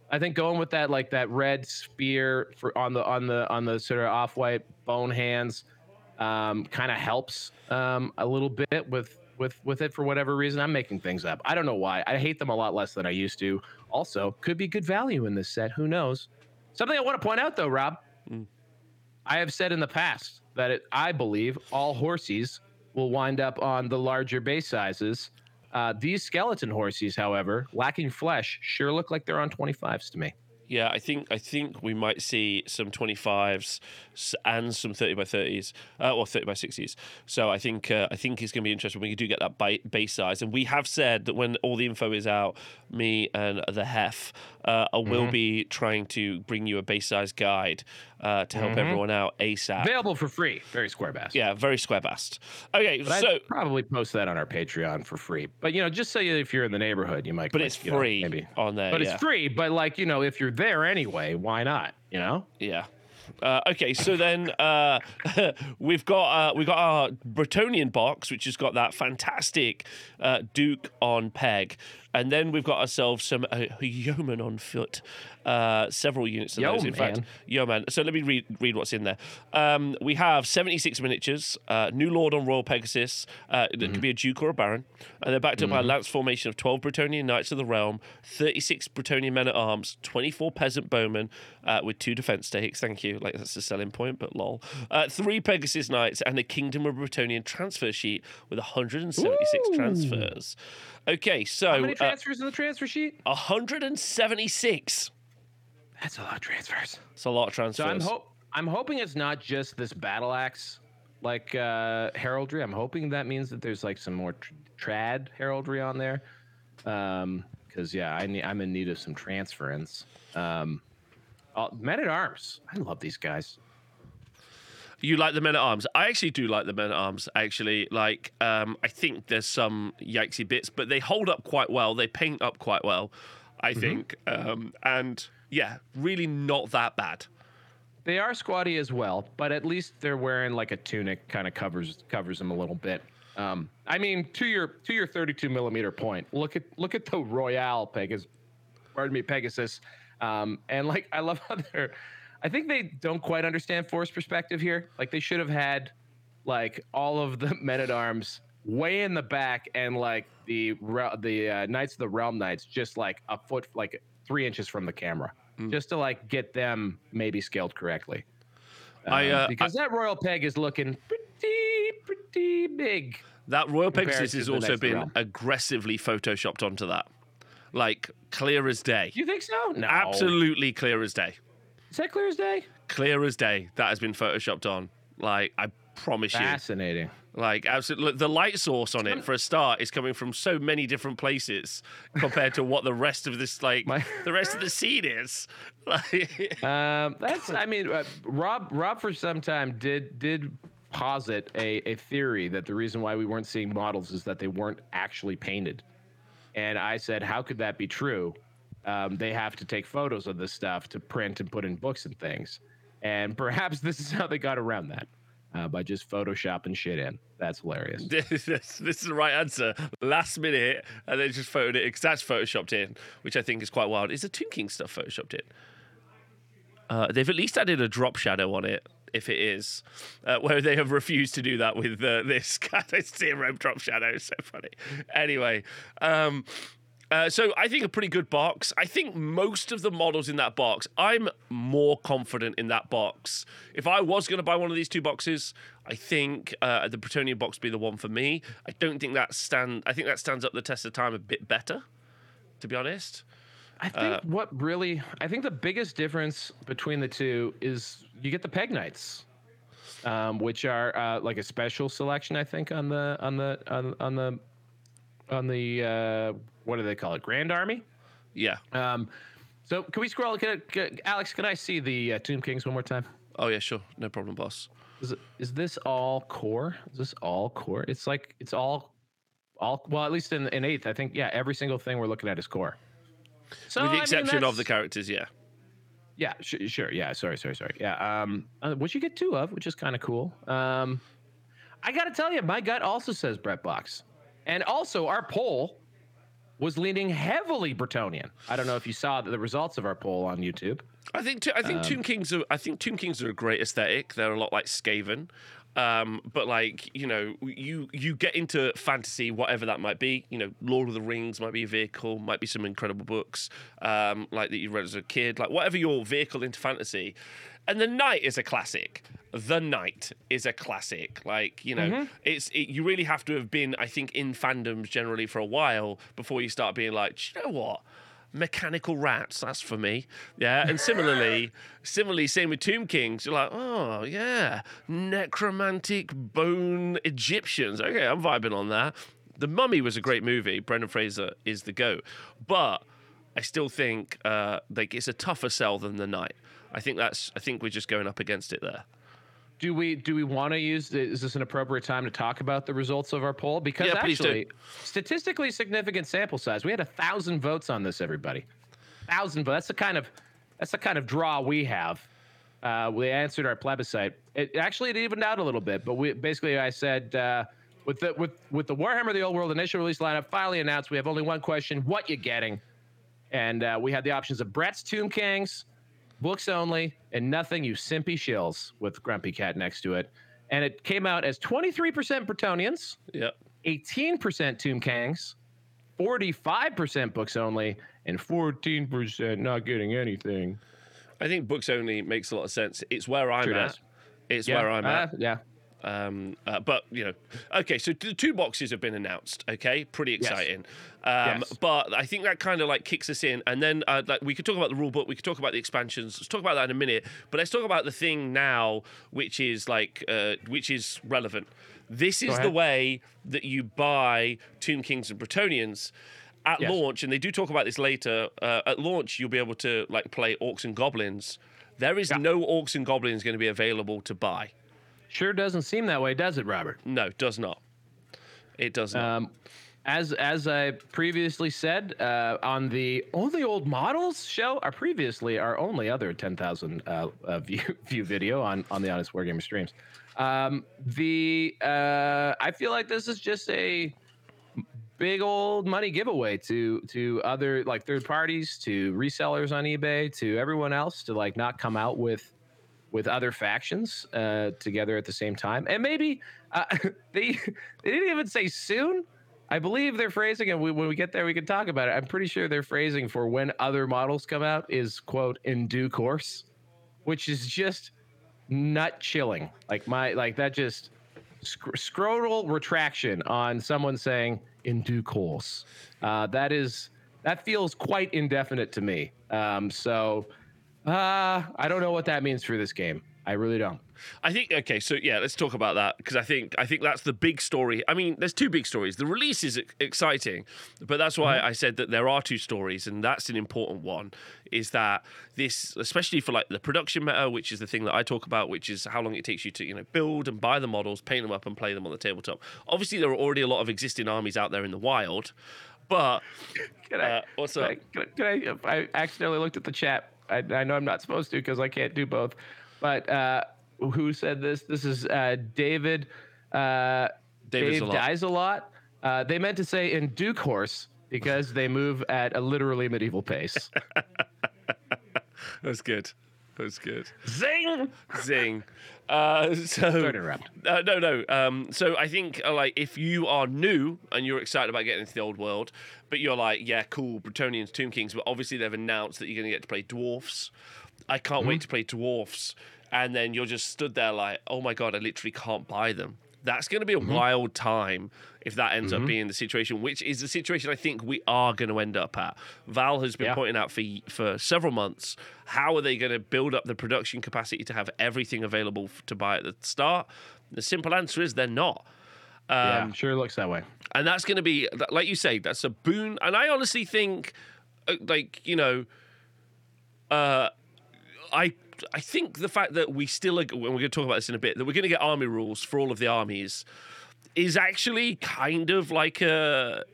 I think going with that like that red spear for on the on the on the sort of off white bone hands um, kind of helps um, a little bit with with with it for whatever reason. I'm making things up. I don't know why. I hate them a lot less than I used to. Also, could be good value in this set. Who knows? Something I want to point out though, Rob. I have said in the past that it, I believe all horsies will wind up on the larger base sizes. Uh, these skeleton horsies, however, lacking flesh, sure look like they're on 25s to me. Yeah, I think I think we might see some 25s and some 30 by 30s, uh, or 30 by 60s. So I think uh, I think it's going to be interesting when we do get that ba- base size. And we have said that when all the info is out, me and the Hef uh, will be trying to bring you a base size guide uh, to help everyone out ASAP. Available for free. Very square bass. yeah, very square bast. Okay, But so I'd probably post that on our Patreon for free. But you know, just so you, if you're in the neighborhood, you might. but like, it's you know, free maybe. on there. But yeah. it's free. But like you know, if you're there anyway, why not? You know. Yeah. Uh, okay, so then uh, we've got uh, we've got our Bretonnian box, which has got that fantastic uh, Duke on peg, and then we've got ourselves some uh, yeoman on foot, uh, several units of those. In fact, Yeoman. So let me read read what's in there. Um, we have seventy six miniatures, uh, new lord on Royal Pegasus. Uh, That Mm-hmm. could be a duke or a baron, and they're backed up by a lance formation of twelve Bretonnian knights of the realm, thirty six Bretonnian men at arms, twenty four peasant bowmen uh, with two defense stakes. Thank you. Like that's a selling point, but lol. Uh, three Pegasus knights and a Kingdom of Bretonnian transfer sheet with one hundred and seventy six Ooh. transfers. Okay, so How many uh, transfers in the transfer sheet? 176. That's a lot of transfers. It's a lot of transfers. So I'm hope I'm hoping it's not just this battle axe like uh heraldry. I'm hoping that means that there's like some more tr- trad heraldry on there. Um because yeah, I need I'm in need of some transference. Um oh, men at arms. I love these guys. You like the men at arms? I actually do like the men at arms. Actually, like um, I think there's some yikesy bits, but they hold up quite well. They paint up quite well, I think. Um, and yeah, really not that bad. They are squatty as well, but at least they're wearing like a tunic kind of covers covers them a little bit. Um, I mean, to your to your 32 millimeter point, look at look at the Royale Pegasus, pardon me, Pegasus, um, and like I love how they're. I think they don't quite understand force perspective here. Like they should have had like all of the men at arms way in the back and like the the uh, Knights of the Realm Knights just like a foot like three inches from the camera, just to like get them maybe scaled correctly. I, Um, uh, because that Royal Peg is looking pretty pretty big. That Royal Pegasus has also been realm. aggressively photoshopped onto that. Like clear as day. You think so? No, Absolutely clear as day. Is that clear as day? Clear as day. That has been photoshopped on. Like, I promise you. Fascinating. Like, absolutely. The light source on it, for a start, is coming from so many different places compared to what the rest of this, like, My- the rest of the scene is. Like, Um, that's. I mean, uh, Rob. Rob for some time did did posit a, a theory that the reason why we weren't seeing models is that they weren't actually painted. And I said, how could that be true? Um, they have to take photos of this stuff to print and put in books and things. And perhaps this is how they got around that uh, by just photoshopping shit in. That's hilarious. this, this is the right answer. Last minute, and they just photoed it because that's photoshopped in, which I think is quite wild. Is the Tomb King stuff photoshopped in? Uh, they've at least added a drop shadow on it, if it is, uh, where they have refused to do that with uh, this. God, zero drop shadow. So funny. Anyway, um, uh, so I think a pretty good box. I think most of the models in that box, I'm more confident in that box. If I was going to buy one of these two boxes, I think uh, the Bretonnian box would be the one for me. I don't think that stand. I think that stands up the test of time a bit better, to be honest. I think what really, I think the biggest difference between the two is you get the peg knights, um, which are uh, like a special selection. I think on the on the on, on the on the uh, what do they call it? Grand Army. Yeah. Um, so can we scroll? Can, can, Alex, can I see the uh, Tomb Kings one more time? Oh yeah, sure, no problem, boss. Is, it, is this all core? Is this all core? It's like it's all, all well, at least in in eighth, I think. Yeah, every single thing we're looking at is core. So With I the mean, exception of the characters, yeah. Yeah, sh- sure. Yeah, sorry, sorry, sorry. Yeah, um, uh, which you get two of, which is kind of cool. Um, I got to tell you, my gut also says Brett Box, and also our poll was leaning heavily Bretonnian. I don't know if you saw the results of our poll on YouTube. I think I Um, think Tomb Kings are I think Tomb Kings are a great aesthetic. They're a lot like Skaven. Um, but like you know, you you get into fantasy, whatever that might be. You know, Lord of the Rings might be a vehicle, might be some incredible books, um, like that you read as a kid, like whatever your vehicle into fantasy. And the Knight is a classic. The Night is a classic. Like you know, Mm-hmm. it's it, you really have to have been, I think, in fandoms generally for a while before you start being like, "Do you know what? mechanical rats that's for me. Yeah and similarly similarly same with tomb kings. You're like oh yeah necromantic bone egyptians. Okay i'm vibing on that. The mummy was a great movie. Brendan fraser is the goat. But i still think uh like it's a tougher sell than the night. I think that's i think we're just going up against it there Do we do we want to use? Is this an appropriate time to talk about the results of our poll? Because Yeah, actually, statistically significant sample size. We had a thousand votes on this. Everybody, thousand votes. That's the kind of that's the kind of draw we have. Uh, we answered our plebiscite. It actually it evened out a little bit, but we basically I said uh, with the with with the Warhammer: The Old World initial release lineup finally announced, we have only one question: what you getting? And uh, we had the options of Brett's Tomb Kings, books only, and nothing, you simpy shills, with Grumpy Cat next to it. And it came out as 23% Bretonnians, yeah 18% Tomb Kings, 45% books only, and 14% not getting anything. i think books only makes a lot of sense it's where i'm Sure at does. it's Yeah, where i'm at uh, yeah. Um, uh, but you know, okay. So the two boxes have been announced. Okay, pretty exciting. Um, Yes. But I think that kind of like kicks us in, and then uh, like we could talk about the rule book. We could talk about the expansions. Let's talk about that in a minute. But let's talk about the thing now, which is like uh, which is relevant. This is the way that you buy Tomb Kings and Bretonnians. At Yes. launch, and they do talk about this later. Uh, at launch, you'll be able to like play orcs and goblins. There is no orcs and goblins going to be available to buy. Sure doesn't seem that way, does it, Robert? No, it does not. It does not. Um, as as I previously said uh, on the only old models show, our previously our only other ten thousand uh, uh, view view video on on the Honest Wargamer streams. Um, the uh, I feel like this is just a big old money giveaway to to other like third parties, to resellers on eBay, to everyone else to like not come out with with other factions uh, together at the same time, and maybe uh, they they didn't even say soon. I believe their phrasing, and we, when we get there, we can talk about it. I'm pretty sure their phrasing for when other models come out is quote in due course, which is just nut chilling. Like my like that just sc- scrotal retraction on someone saying in due course. Uh, that is that feels quite indefinite to me. Um, so uh, I don't know what that means for this game. I really don't. I think okay, so yeah, let's talk about that because I think I think that's the big story. I mean, there's two big stories. The release is exciting, but that's why I said that there are two stories, and that's an important one. Is that this, especially for like the production meta, which is the thing that I talk about, which is how long it takes you to you know build and buy the models, paint them up, and play them on the tabletop. Obviously, there are already a lot of existing armies out there in the wild, but Can I, uh, up? Can I, can I, I accidentally looked at the chat. I, I know I'm not supposed to because I can't do both. But uh, who said this? This is uh, David. Uh, David's Dave a dies a lot. Uh, they meant to say in due course because they move at a literally medieval pace. That's good. That's good. Zing! Zing. Uh, so to interrupt. Uh, no, no. Um, so I think uh, like if you are new and you're excited about getting into the old world, but you're like, yeah, cool, Bretonnians, Tomb Kings, but obviously they've announced that you're going to get to play dwarfs. I can't wait to play dwarfs, and then you're just stood there like, oh my god, I literally can't buy them. That's going to be a wild time if that ends up being the situation, which is the situation I think we are going to end up at. Val has been Yeah. pointing out for for several months. How are they going to build up the production capacity to have everything available to buy at the start? The simple answer is they're not. yeah, I'm sure it looks that way. And that's going to be, like you say, that's a boon. And I honestly think, uh, like, you know, uh, I I think the fact that we still, are, and we're going to talk about this in a bit, that we're going to get army rules for all of the armies is actually kind of like a,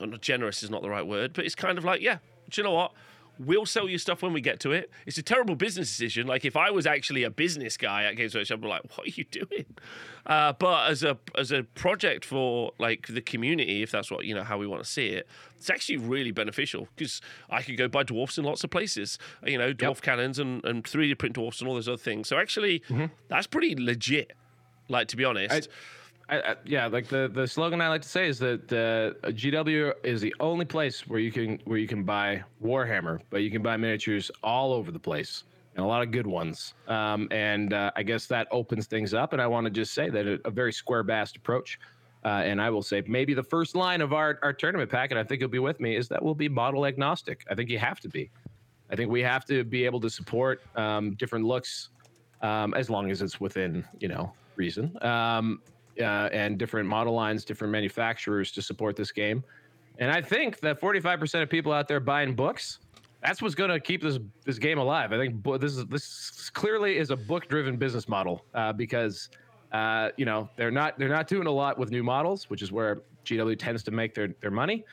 not generous is not the right word, but it's kind of like, yeah, do you know what? We'll sell you stuff when we get to it. It's a terrible business decision. Like if I was actually a business guy at Games Workshop, I'd be like, "What are you doing?" Uh, but as a as a project for like the community, if that's what you know how we want to see it, it's actually really beneficial because I could go buy dwarfs in lots of places. You know, dwarf cannons and and 3D print dwarfs and all those other things. So actually, that's pretty legit. Like to be honest. I, I, yeah, like the, the slogan I like to say is that uh, GW is the only place where you can where you can buy Warhammer, but you can buy miniatures all over the place and a lot of good ones. Um, and uh, I guess that opens things up. And I want to just say that a, a very square based approach. Uh, and I will say maybe the first line of our, our tournament pack, and I think you'll be with me, is that we'll be model agnostic. I think you have to be. I think we have to be able to support um, different looks um, as long as it's within you know reason um, uh, and different model lines, different manufacturers to support this game. And I think that 45% of people out there buying books, that's what's going to keep this this game alive. I think bo- this is this clearly is a book driven business model uh, because uh, you know they're not they're not doing a lot with new models, which is where GW tends to make their their money.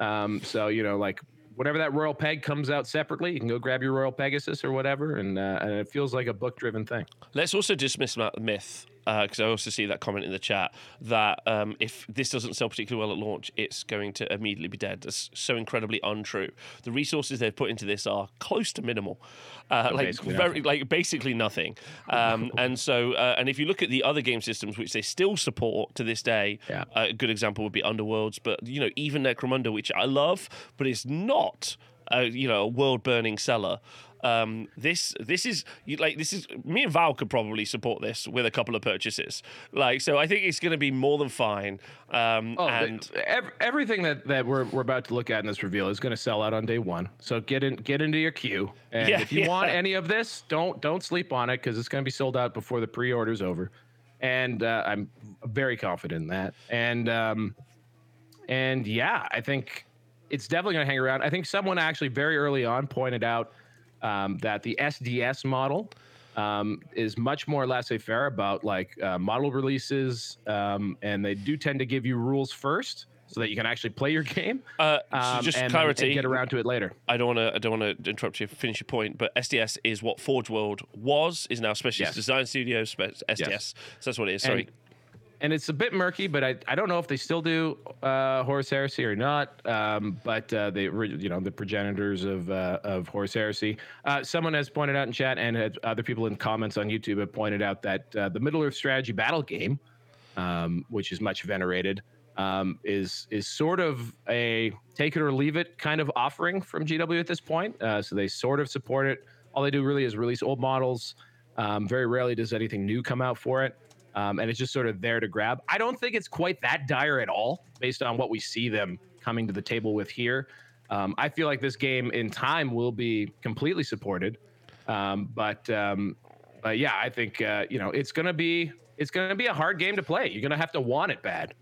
Um, so you know like whenever that Royal Peg comes out separately, you can go grab your Royal Pegasus or whatever, and uh, and it feels like a book driven thing. Let's also dismiss that myth because I also see that comment in the chat that um, if this doesn't sell particularly well at launch, it's going to immediately be dead. That's so incredibly untrue. The resources they've put into this are close to minimal, uh, like basically very, like basically nothing. Um, and so, uh, and if you look at the other game systems which they still support to this day, Yeah. a good example would be Underworlds, but you know even Necromunda, which I love, but it's not. A, you know, a world-burning seller. Um, this this is like this is me and Val could probably support this with a couple of purchases. Like so, I think it's going to be more than fine. Um, Oh, and the- ev- everything that, that we're, we're about to look at in this reveal is going to sell out on day one. So get in get into your queue, and Yeah, if you yeah. want any of this, don't don't sleep on it because it's going to be sold out before the pre-order's over. And uh, I'm very confident in that. And um, and yeah, I think it's definitely going to hang around. I think someone actually very early on pointed out um, that the SDS model um, is much more laissez-faire about like uh, model releases, um, and they do tend to give you rules first, so that you can actually play your game. Uh, so um, just and, clarity. and get around to it later. I don't want to. I don't want to interrupt you. Finish your point, but SDS is what Forge World was. Is now Specialist Yes. Design Studio. Spe- SDS. So that's what it is. Sorry. And, and it's a bit murky, but I, I don't know if they still do uh, Horus Heresy or not. Um, but uh, they you know the progenitors of uh, of Horus Heresy. Uh, someone has pointed out in chat, and other people in comments on YouTube have pointed out that uh, the Middle Earth strategy battle game, um, which is much venerated, um, is is sort of a take it or leave it kind of offering from GW at this point. Uh, so they sort of support it. All they do really is release old models. Um, very rarely does anything new come out for it. Um, and it's just sort of there to grab. I don't think it's quite that dire at all, based on what we see them coming to the table with here. Um, I feel like this game in time will be completely supported, um, but um, but yeah, I think uh, you know it's gonna be it's gonna be a hard game to play. You're gonna have to want it bad.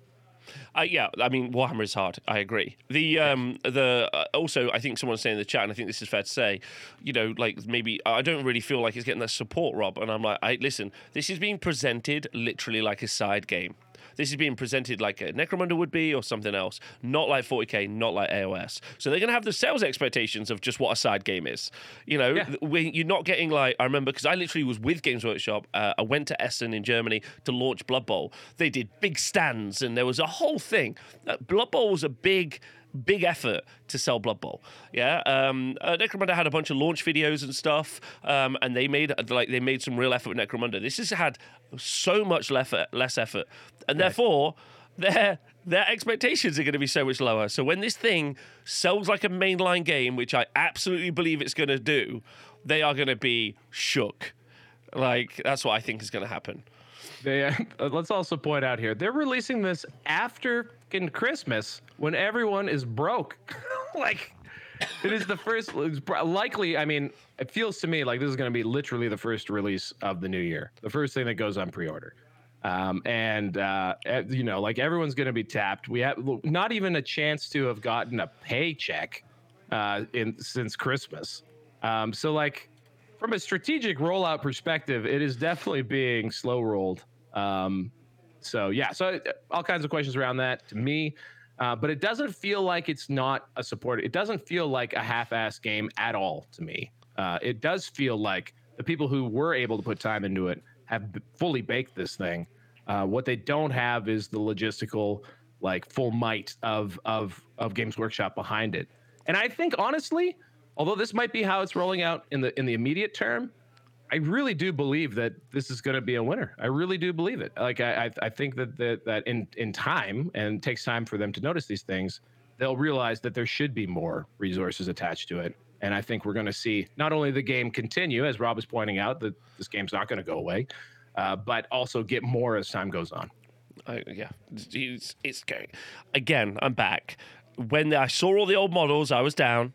Uh, yeah, I mean Warhammer is hard. I agree. The um the uh, also I think someone's saying in the chat, and I think this is fair to say, you know, like maybe I don't really feel like it's getting that support, Rob. And I'm like, I listen, this is being presented literally like a side game. This is being presented like a Necromunda would be or something else, not like 40k, not like AOS. So they're going to have the sales expectations of just what a side game is. You know, Yeah. when you're not getting like I remember because I literally was with Games Workshop. Uh, I went to Essen in Germany to launch Blood Bowl. They did big stands and there was a whole thing. Uh, Blood Bowl was a big. Big effort to sell Blood Bowl, yeah. Um, uh, Necromunda had a bunch of launch videos and stuff, um, and they made like they made some real effort with Necromunda. This has had so much less effort, less effort, and therefore their their expectations are going to be so much lower. So when this thing sells like a mainline game, which I absolutely believe it's going to do, they are going to be shook. Like that's what I think is going to happen. They uh, let's also point out here they're releasing this after fucking Christmas when everyone is broke. like it is the first likely. I mean, it feels to me like this is going to be literally the first release of the new year, the first thing that goes on pre-order. Um, and uh, you know, like everyone's going to be tapped. We have not even a chance to have gotten a paycheck uh, in since Christmas. Um, so like from a strategic rollout perspective, it is definitely being slow rolled. Um, so yeah, so uh, all kinds of questions around that to me, uh, but it doesn't feel like it's not a support. It doesn't feel like a half-ass game at all to me. Uh, it does feel like the people who were able to put time into it have fully baked this thing. Uh, what they don't have is the logistical, like full might of of of Games Workshop behind it. And I think honestly, although this might be how it's rolling out in the in the immediate term, I really do believe that this is going to be a winner. I really do believe it. Like I, I, I think that that that in in time and takes time for them to notice these things, they'll realize that there should be more resources attached to it. And I think we're going to see not only the game continue, as Rob is pointing out, that this game's not going to go away, uh, but also get more as time goes on. Yeah, it's, it's going. Again, I'm back. When I saw all the old models, I was down.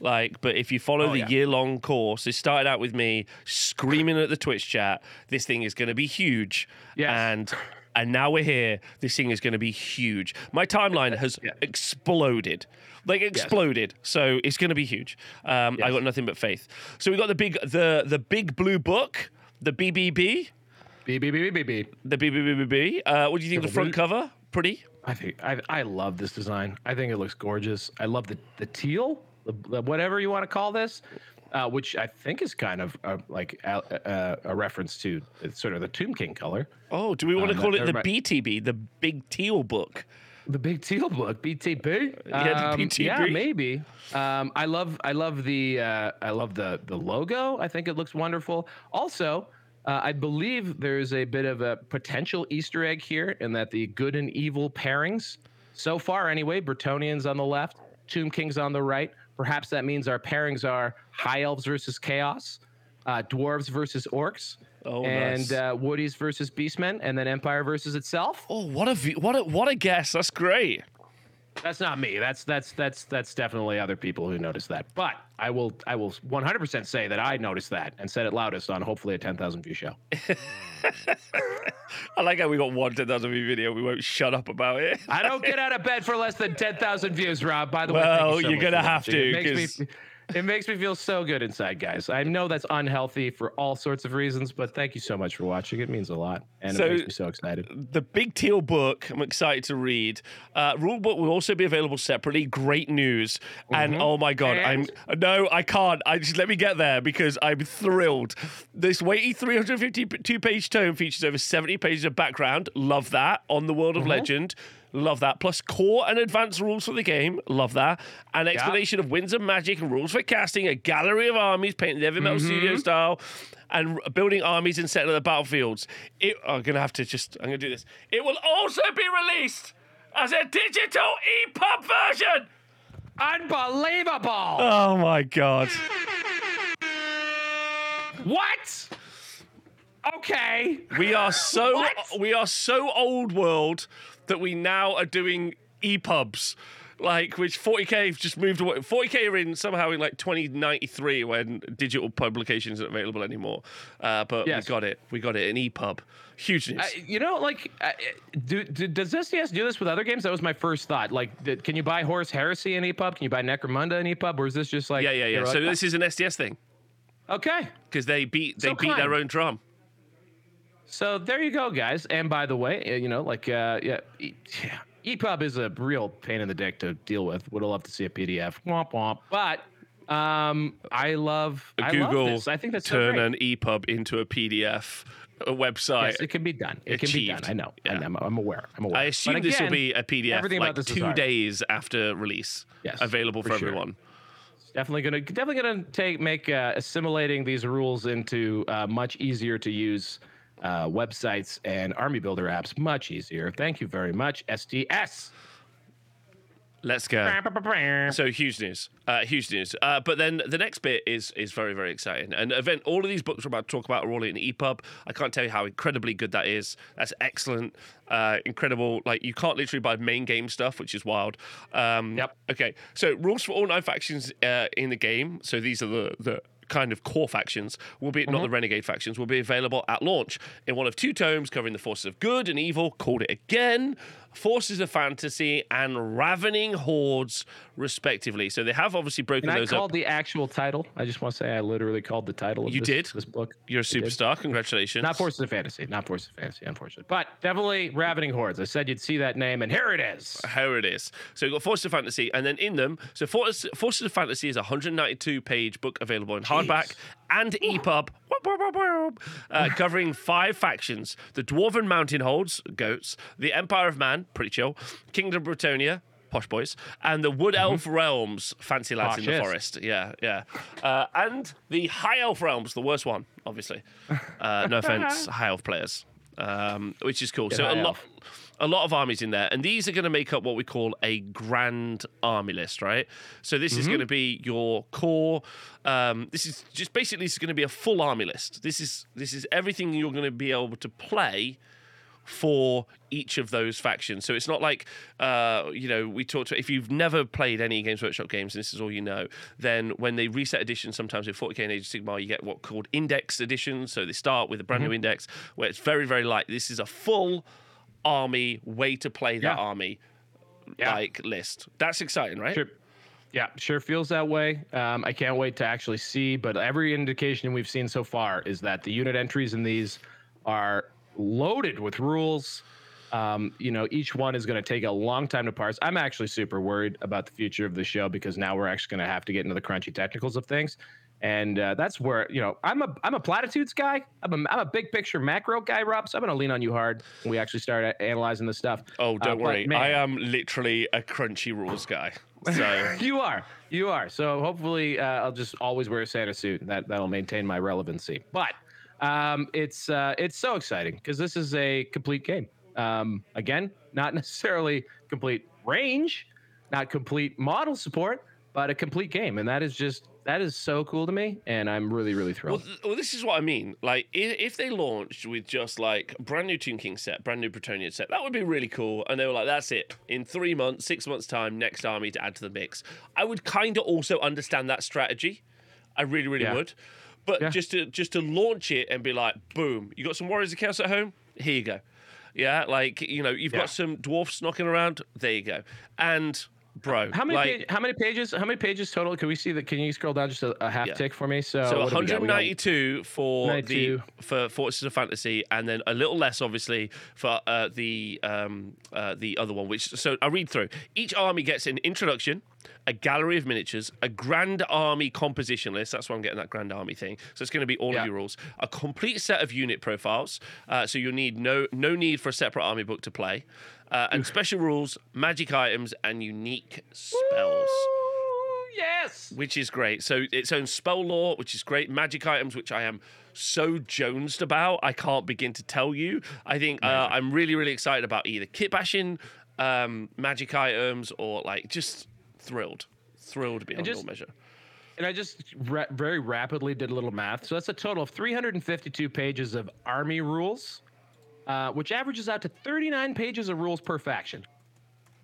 Like, but if you follow Oh, the yeah. year long course, it started out with me screaming at the Twitch chat, "This thing is going to be huge," Yes. and and now we're here. This thing is going to be huge. My timeline has Yeah. exploded, like exploded. So it's going to be huge. Um, I got nothing but faith. So we got the big the the big blue book, the BBB, beep. the BBBB. Uh, what do you think of the front cover? Pretty. I think I, I love this design. I think it looks gorgeous. I love the the teal, whatever you want to call this, uh, which I think is kind of uh, like a, uh, a reference to sort of the Tomb King color. Oh, do we want to Um, call it the BTB, the Big Teal Book? The big teal book, BTB. Yeah, the Um, BTB. Yeah, maybe. Um, I love, I love the, uh, I love the the logo. I think it looks wonderful. Also, uh, I believe there's a bit of a potential Easter egg here in that the good and evil pairings, so far anyway, Bretonnians on the left, Tomb Kings on the right. Perhaps that means our pairings are High Elves versus Chaos, uh, Dwarves versus Orcs, Oh, and nice. uh, Woodies versus Beastmen, and then Empire versus itself. Oh, what a v- what a what a guess! That's great. That's not me. That's that's that's that's definitely other people who noticed that. But I will I will 100% say that I noticed that and said it loudest on hopefully a 10,000 view show. I like how we got one 10,000 view video. We won't shut up about it. I don't get out of bed for less than 10,000 views, Rob. By the way, Well, you so you're gonna have to, It makes me it makes me feel so good inside, guys. I know that's unhealthy for all sorts of reasons, but thank you so much for watching. It means a lot, and So- it makes me so excited. the big teal book i'm excited to read. Uh rule book will also be available separately. Great news. And oh my god i'm no i can't. I just let me get there because i'm thrilled. This weighty 352 page tome features over 70 pages of background. Love that. On the world of legend Love that. Plus core and advanced rules for the game. Love that. An explanation of winds of magic and rules for casting. A gallery of armies painted Heavy Metal mm-hmm. Studio style, and building armies and setting up the battlefields. It, I'm gonna have to just. I'm gonna do this. It will also be released as a digital EPUB version. Unbelievable! Oh my god. what? Okay. We are so we are so old world that we now are doing EPUBs. Like which 40k have just moved away. 40k are in somehow in like 2093 when digital publication isn't available anymore. Uh, but Yes. we got it. We got it. An EPUB. Huge news. Uh, you know, like, uh, do, do, does SDS do this with other games? That was my first thought. Like, did, can you buy Horus Heresy in EPUB? Can you buy Necromunda in EPUB? Or is this just like, yeah, yeah, yeah. So like, this is an SDS thing okay. because they beat they So beat their own drum. So there you go, guys. And by the way, uh, you know, like, uh, yeah, yeah, EPUB is a real pain in the dick to deal with. Would have loved to see a PDF. Womp womp. But um, I love I love Google this. I think that's turn great. an EPUB into a PDF a website. Yes, it can be done. It can be done. Achieved. I know. Yeah. I know. I'm aware. I'm aware. I assume this will be a PDF like two days after release, Yes, available for, for sure. everyone. definitely gonna definitely gonna take make uh, assimilating these rules into uh, much easier to use uh, websites and army builder apps much easier. Thank you very much, SDS. Let's go. So huge news, uh, huge news. Uh, but then the next bit is is very very exciting. And event, all of these books we're about to talk about are all in EPUB. I can't tell you how incredibly good that is. That's excellent, uh, incredible. Like you can't literally buy main game stuff, which is wild. Um, Yep. Okay, so rules for all nine factions uh, in the game. So these are the the kind of core factions, will be not mm-hmm. the renegade factions, will be available at launch in one of two tomes covering the forces of good and evil. Called it again. Forces of Fantasy and Ravening Hordes, respectively. So they have obviously broken And I those called up. the actual title. I just want to say I literally called the title. Of You this, did? this book. You're a superstar. Congratulations. Not Forces of Fantasy. Not Forces of Fantasy, unfortunately. But definitely Ravening Hordes. I said you'd see that name, and here it is. How it is. So you've got Forces of Fantasy, and then in them, so Forces, Forces of Fantasy is a 192 page book available in hardback and EPUB, uh, covering five factions the Dwarven Mountain Holds, goats, the Empire of Man, pretty chill, Kingdom of Bretonnia, posh boys, and the Wood Elf Realms, fancy lads in the is. forest. Yeah, yeah. Uh, and the High Elf Realms, the worst one, obviously. Uh, no offense, High Elf players, um, which is cool. so a lot Elf. A lot of armies in there, and these are going to make up what we call a grand army list, right? So this is going to be your core. Um, this is just basically this is going to be a full army list. This is this is everything you're going to be able to play for each of those factions. So it's not like uh, you know we talked. If you've never played any Games Workshop games, and this is all you know, then when they reset editions, sometimes with 40k and Age of Sigmar, you get what called index editions. So they start with a brand new index where it's very very light. This is a full army way to play that Yeah. army Yeah. like list. That's exciting, right? Sure. Yeah, sure feels that way. Um, I can't wait to actually see, but every indication we've seen so far is that the unit entries in these are loaded with rules. Um, you know, each one is going to take a long time to parse. I'm actually super worried about the future of the show because now we're actually going to have to get into the crunchy technicals of things. And uh, that's where you know I'm a I'm a platitudes guy. I'm a I'm a big picture macro guy, Rob. So I'm going to lean on you hard when we actually start a- analyzing this stuff. Oh, Uh, don't but worry. man- I am literally a crunchy rules guy. So you are. You are. So hopefully, uh, I'll just always wear a Santa suit. That that'll maintain my relevancy. But um, it's uh, it's so exciting because this is a complete game. Um, again, not necessarily complete range, not complete model support, but a complete game, and that is just that is so cool to me, and I'm really really Well, thrilled. th- well, this is what I mean. Like, if they launched with just like brand new Tomb King set, brand new Bretonnian set, that would be really cool. And they were like, "That's it. In three months, six months' time, next army to add to the mix." I would kind of also understand that strategy. I really, really Yeah. would. But Yeah. just to just to launch it and be like, "Boom! You got some Warriors of Chaos at home? Here you go." Yeah, like you know, you've Yeah. got some dwarfs knocking around. There you go. And bro. How many like, page, how many pages how many pages total? Can we see that? Can you scroll down just a, a half Yeah. tick for me? So, So what do we got? We got- 192 for 92. the for Forces of Fantasy, and then a little less, obviously, for uh, the um, uh, the other one. Which so I read through. Each army gets an introduction, a gallery of miniatures, a grand army composition list. That's why I'm getting that grand army thing. So it's going to be all Yeah. of your rules. A complete set of unit profiles. Uh, so you'll need no no need for a separate army book to play, uh, and special rules, magic items, and unique spells Ooh, yes. which is great. So its own spell lore, which is great. Magic items, which I am so jonesed about, I can't begin to tell you. I think uh, I'm really, really excited about either kit bashing um, magic items or like just thrilled, thrilled beyond just- all measure. And I just very rapidly did a little math. So that's a total of 352 pages of army rules, uh, which averages out to 39 pages of rules per faction.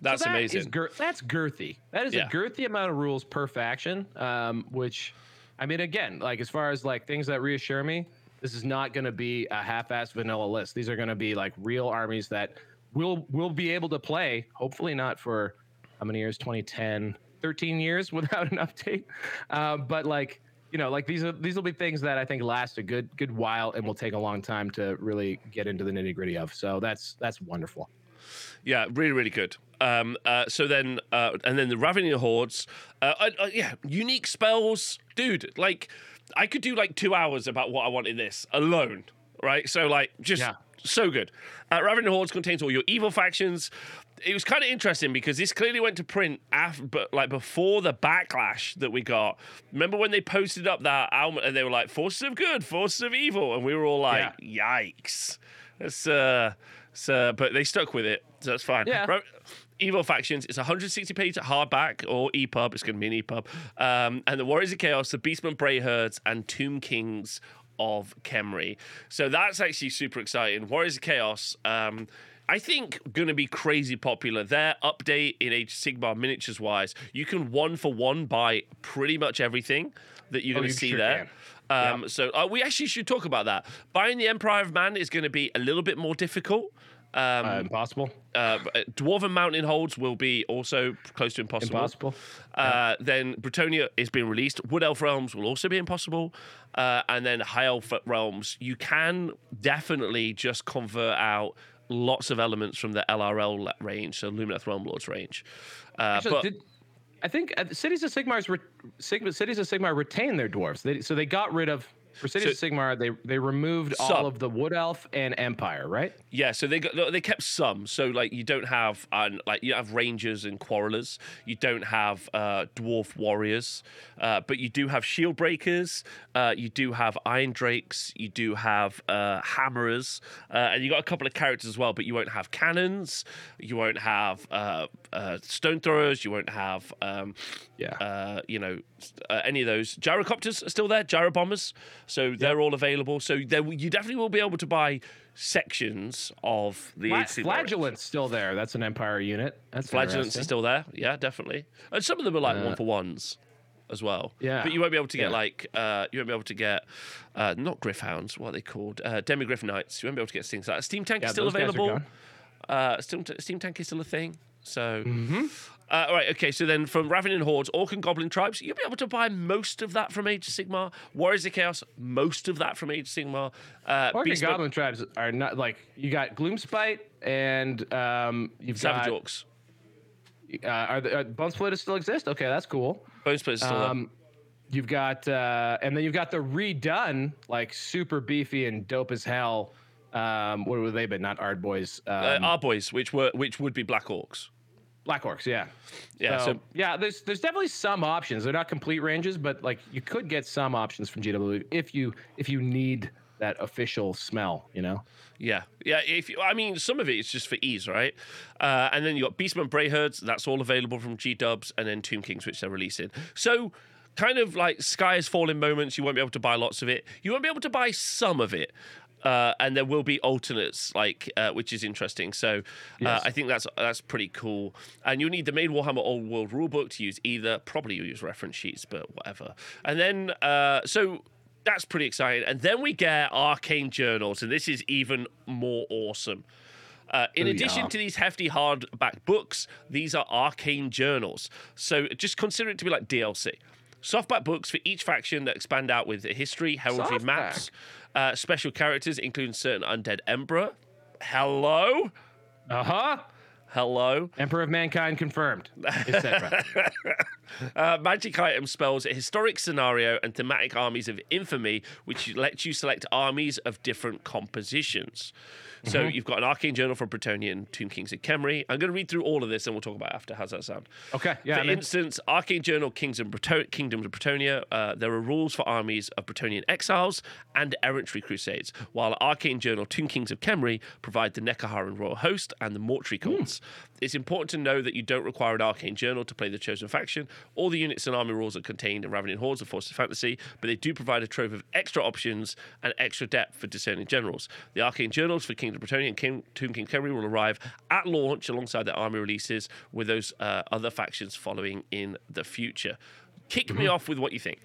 That's So that amazing. gir- that's girthy. That is Yeah. a girthy amount of rules per faction. Um, which, I mean, again, like as far as like things that reassure me, this is not going to be a half-ass vanilla list. These are going to be like real armies that will will be able to play. Hopefully, not for how many years? 2010, 13 years without an update. Uh, but like. You know, like these are these will be things that I think last a good good while and will take a long time to really get into the nitty gritty of. So that's that's wonderful. Yeah, really, really good. Um, uh, so then, uh, and then the Ravening Hordes. Uh, uh, uh, yeah, unique spells, dude. Like, I could do like two hours about what I want in this alone, right? So like, just Yeah. so good. Uh, Ravening Hordes contains all your evil factions. It was kind of interesting because this clearly went to print after, but like before the backlash that we got. Remember when they posted up that album and they were like "Forces of Good, Forces of Evil," and we were all like, "Yikes!" That's uh, so, but they stuck with it, so that's fine. Yeah. Ro- Evil Factions, it's 160 pages hardback or EPUB. It's going to be an EPUB. Um, and the Warriors of Chaos, the Beastmen Bray Herds, and Tomb Kings of Khemri. So that's actually super exciting. Warriors of Chaos, um, I think, going to be crazy popular. Their update in Age Sigmar miniatures wise, you can one for one buy pretty much everything that you're Oh, going to you see sure there. Um, So uh, we actually should talk about that. Buying the Empire of Man is going to be a little bit more difficult. Um, Uh, impossible. uh, Dwarven Mountain Holds will be also close to impossible. Impossible. Uh, Then Bretonnia is being released. Wood Elf Realms will also be impossible. Uh, and then High Elf Realms, you can definitely just convert out lots of elements from the LRL range, so Lumineth Realm Lords range. Uh, Actually, but did, I think uh, Cities of Sigmar's re, Sigma, Cities of Sigmar retained their dwarves. They, so they got rid of for Cities of Sigmar. They they removed Some. all of the Wood Elf and Empire, right? Yeah, so they got they kept some. So like you don't have uh, like you have rangers and quarrelers. You don't have uh, dwarf warriors, uh, but you do have shield breakers. Uh, you do have iron drakes. You do have uh, hammerers, uh, and you got a couple of characters as well. But you won't have cannons. You won't have uh, uh, stone throwers. You won't have um, Yeah. uh, you know, uh, any of those. Gyrocopters are still there, gyro so they're all available. So there, you definitely will be able to buy sections of the Fla- Age of Sigmar. Flagellant's still there. That's an Empire unit. That's Flagellants are still there, yeah, definitely. And some of them are like one for ones as well. Yeah. but you won't be able to get Yeah. like uh, you won't be able to get uh, not Griffhounds. What are they called? Uh, Demigryph Knights. You won't be able to get things like that. Steam Tank Yeah, is still those guys are available. Uh, Steam, Steam Tank is still a thing. So, Mm-hmm. Uh, all right, okay. So then, from Ravening Hordes, Orc and Goblin tribes, you'll be able to buy most of that from Age of Sigmar. Warriors of Chaos, most of that from Age of Sigmar. Uh, Orc and Beastmen- Goblin tribes are not like you got Gloomspite and um, you've Savage got Orcs, uh, are the uh, Bone Splitters still exist? Okay, that's cool. Bone Splitters still there. Um, you've got uh, and then you've got the redone like super beefy and dope as hell. Um, what were they? But not Ard Boys. Uh, Um, our boys, which were which would be Black Orcs. Black Orcs, yeah. Yeah, So, so yeah, there's there's definitely some options. They're not complete ranges, but like you could get some options from GW if you if you need that official smell, you know. Yeah, yeah. If you, I mean, some of it is just for ease, right? Uh, and then you got Beastman Bray Herds. That's all available from G Dubs, and then Tomb Kings, which they're releasing. So, kind of like sky is falling moments. You won't be able to buy lots of it. You won't be able to buy some of it. Uh, and there will be alternates, like uh, which is interesting. So uh, Yes. I think that's that's pretty cool. And you'll need the main Warhammer Old World rulebook to use either. Probably you'll use reference sheets, but whatever. And then uh, so that's pretty exciting. And then we get arcane journals, and this is even more awesome. Uh, in Ooh, addition yeah. to these hefty hardback books, these are arcane journals. So just consider it to be like DLC. Softback books for each faction that expand out with history, heraldry Softback. maps, uh, special characters, including certain undead emperor. Hello, Uh huh. hello. Emperor of Mankind confirmed, etc. Uh, magic item spells a historic scenario and thematic armies of infamy, which lets you select armies of different compositions. So Mm-hmm. you've got an arcane journal from Bretonnia and Tomb Kings of Khemri. I'm going to read through all of this and we'll talk about after. How's that sound? Okay, yeah, For I'm in. instance, Arcane Journal Kings of Breto- Kingdoms of Bretonnia, uh, there are rules for armies of Bretonnian exiles and errantry crusades, while Arcane Journal Tomb Kings of Khemri provide the Nehekharan Royal Host and the Mortuary cults. It's important to know that you don't require an Arcane Journal to play the chosen faction. All the units and army rules are contained in Ravening Hordes of Forces of Fantasy, but they do provide a trove of extra options and extra depth for discerning generals. The Arcane Journals for Kingdom of Bretonnia and King, Tomb King Khemri will arrive at launch alongside their army releases, with those uh, other factions following in the future. Kick me off with what you think.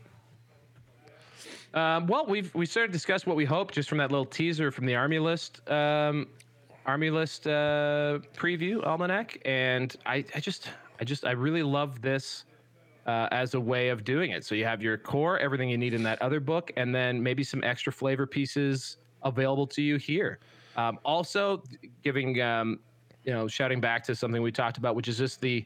Um, well, we've we started to discuss what we hope just from that little teaser from the army list, um, army list uh, preview almanac, and I, I just, I just, I really love this uh, as a way of doing it. So you have your core, everything you need in that other book, and then maybe some extra flavor pieces available to you here. Um, also, giving, um, you know, shouting back to something we talked about, which is just the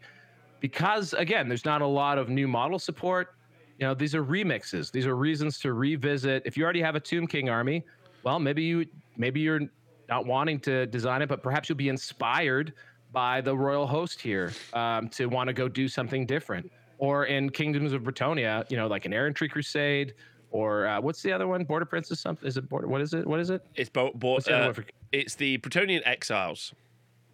because again, there's not a lot of new model support. You know, these are remixes. These are reasons to revisit. If you already have a Tomb King army, well, maybe you maybe you're not wanting to design it, but perhaps you'll be inspired by the royal host here um, to want to go do something different. Or in Kingdoms of Bretonnia, you know, like an errantry crusade, or uh, what's the other one? Border Princess? Something? Is it border? What is it? What is it? It's bo- bo- the uh, for- it's the Bretonnian Exiles.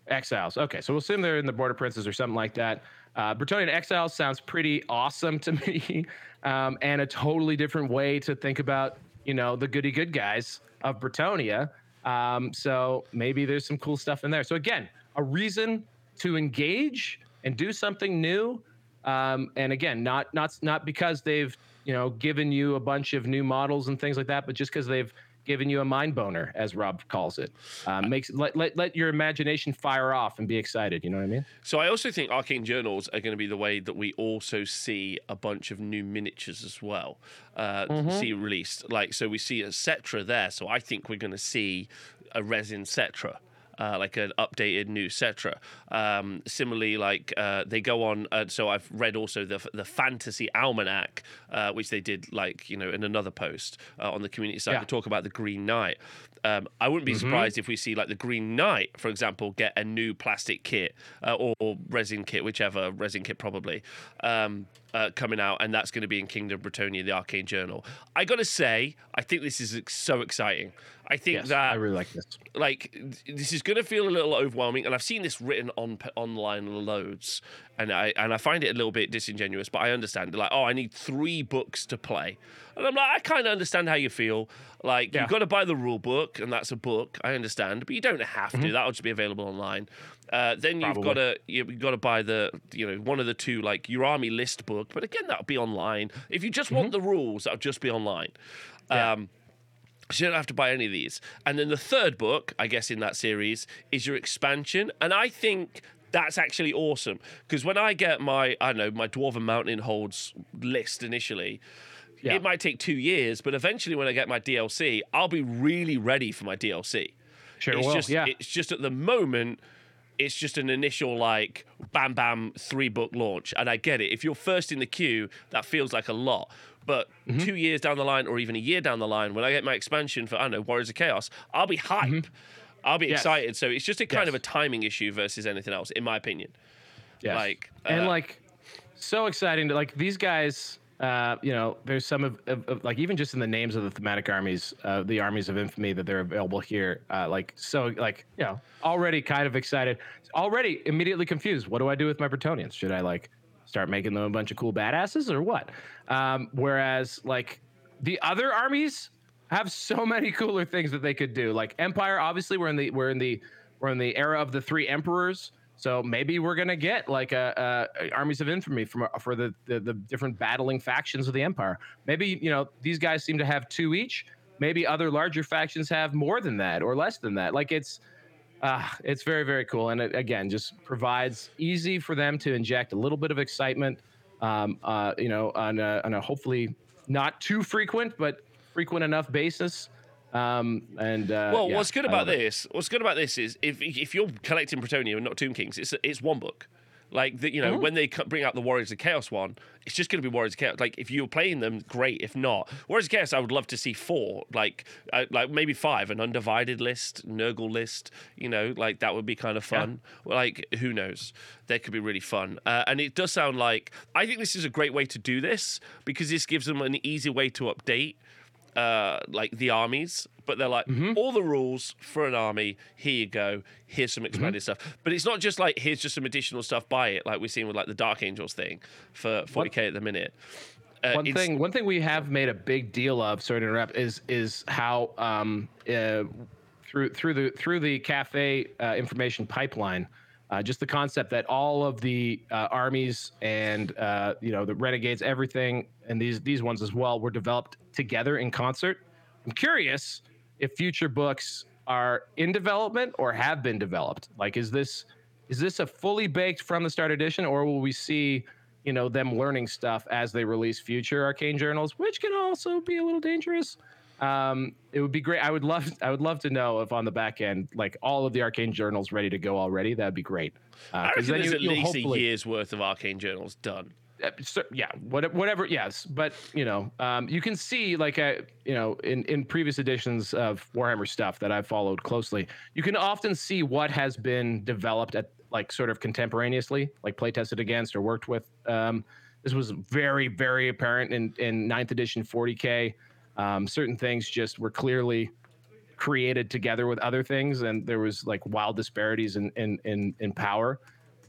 Exiles. Okay, so we'll assume they're in the Border Princes or something like that. Uh, Bretonnian Exiles sounds pretty awesome to me, um, and a totally different way to think about, you know, the goody good guys of Bretonnia. Um, so maybe there's some cool stuff in there. So again, a reason to engage and do something new. Um, and again, not not not because they've you know given you a bunch of new models and things like that, but just because they've given you a mind boner, as Rob calls it. Um, makes let, let let your imagination fire off and be excited. You know what I mean? So I also think arcane journals are going to be the way that we also see a bunch of new miniatures as well. Uh, Mm-hmm. See released, like so we see a Settra there. So I think we're going to see a resin Settra. Uh, like an updated new Settra. Um, similarly, like uh, they go on. Uh, so I've read also the the Fantasy Almanac, uh, which they did like you know in another post uh, on the community site Yeah. to talk about the Green Knight. Um, I wouldn't be surprised if we see like the Green Knight, for example, get a new plastic kit uh, or, or resin kit, whichever resin kit probably um, uh, coming out, and that's going to be in Kingdom of Bretonnia, the Arcane Journal. I got to say, I think this is so exciting. I think Yes, that I really like this. like this is going to feel a little overwhelming and i've seen this written on online loads and i and i find it a little bit disingenuous but i understand like oh i need three books to play. And i'm like i kind of understand how you feel. Like Yeah. you've got to buy the rule book and that's a book i understand but you don't have to that'll just be available online. Uh, then you've got to you've got to buy the you know one of the two like your army list book but again that'll be online. If you just want the rules that'll just be online. Yeah. um so you don't have to buy any of these. And then the third book, I guess, in that series is your expansion. And I think that's actually awesome because when I get my, I don't know, my Dwarven Mountain Holds list initially, Yeah. it might take two years, but eventually when I get my DLC, I'll be really ready for my DLC. Sure it's will, just, yeah. It's just at the moment, it's just an initial like bam bam three book launch, and I get it. If you're first in the queue, that feels like a lot. But Mm-hmm. two years down the line, or even a year down the line, when I get my expansion for I don't know Warriors of Chaos, I'll be hype. I'll be Mm-hmm. Yes. excited. So it's just a kind Yes. of a timing issue versus anything else, in my opinion. Yes. Like, and uh, like so exciting to like these guys uh, you know, there's some of, of, of like even just in the names of the thematic armies, uh, the armies of infamy that they're available here. Uh, like so, like you know, already kind of excited, already immediately confused. What do I do with my Bretonnians? Should I like start making them a bunch of cool badasses or what? Um, whereas like the other armies have so many cooler things that they could do. Like Empire, obviously, we're in the we're in the we're in the era of the three emperors. So maybe we're gonna get like a, a armies of infamy from for the, the the different battling factions of the empire. Maybe you know these guys seem to have two each. Maybe other larger factions have more than that or less than that. Like it's Uh, it's very, very cool. And it, again, just provides easy for them to inject a little bit of excitement, um, uh, you know, on a, on a hopefully not too frequent, but frequent enough basis. Um, and uh, Well, yeah, what's good about love it. this? What's good about this is if if you're collecting Bretonnia and not Tomb Kings, it's it's one book. Like the, you know, when they bring out the Warriors of Chaos one, it's just going to be Warriors of Chaos. Like if you're playing them, great. If not, Warriors of Chaos, I would love to see four, like uh, like maybe five, an undivided list, Nurgle list. You know, like that would be kind of fun. Like who knows? That could be really fun. Uh, and it does sound like I think this is a great way to do this because this gives them an easy way to update uh, like the armies, but they're like Mm-hmm. all the rules for an army. Here you go. Here's some expanded Mm-hmm. stuff. But it's not just like here's just some additional stuff by it, like we're seeing with like the Dark Angels thing for 40k at the minute. Uh, one thing one thing we have made a big deal of sorry to interrupt is is how um uh, through through the through the cafe uh, information pipeline uh, just the concept that all of the uh, armies and uh, you know the renegades everything and these these ones as well were developed together in concert i'm curious if future books are in development or have been developed? Like is this is this a fully baked from the start edition or will we see you know them learning stuff as they release future arcane journals which can also be a little dangerous? Um it would be great. I would love i would love to know if on the back end like all of the arcane journals ready to go already. That'd be great. Uh, I reckon there's you- at least a year's worth of arcane journals done. Uh, cer- yeah what, whatever yes but you know um, you can see like uh, you know in, in previous editions of warhammer stuff that i've followed closely you can often see what has been developed at like sort of contemporaneously like play tested against or worked with. Um, this was very very apparent in in ninth edition 40k um, certain things just were clearly created together with other things and there was like wild disparities in in in, in power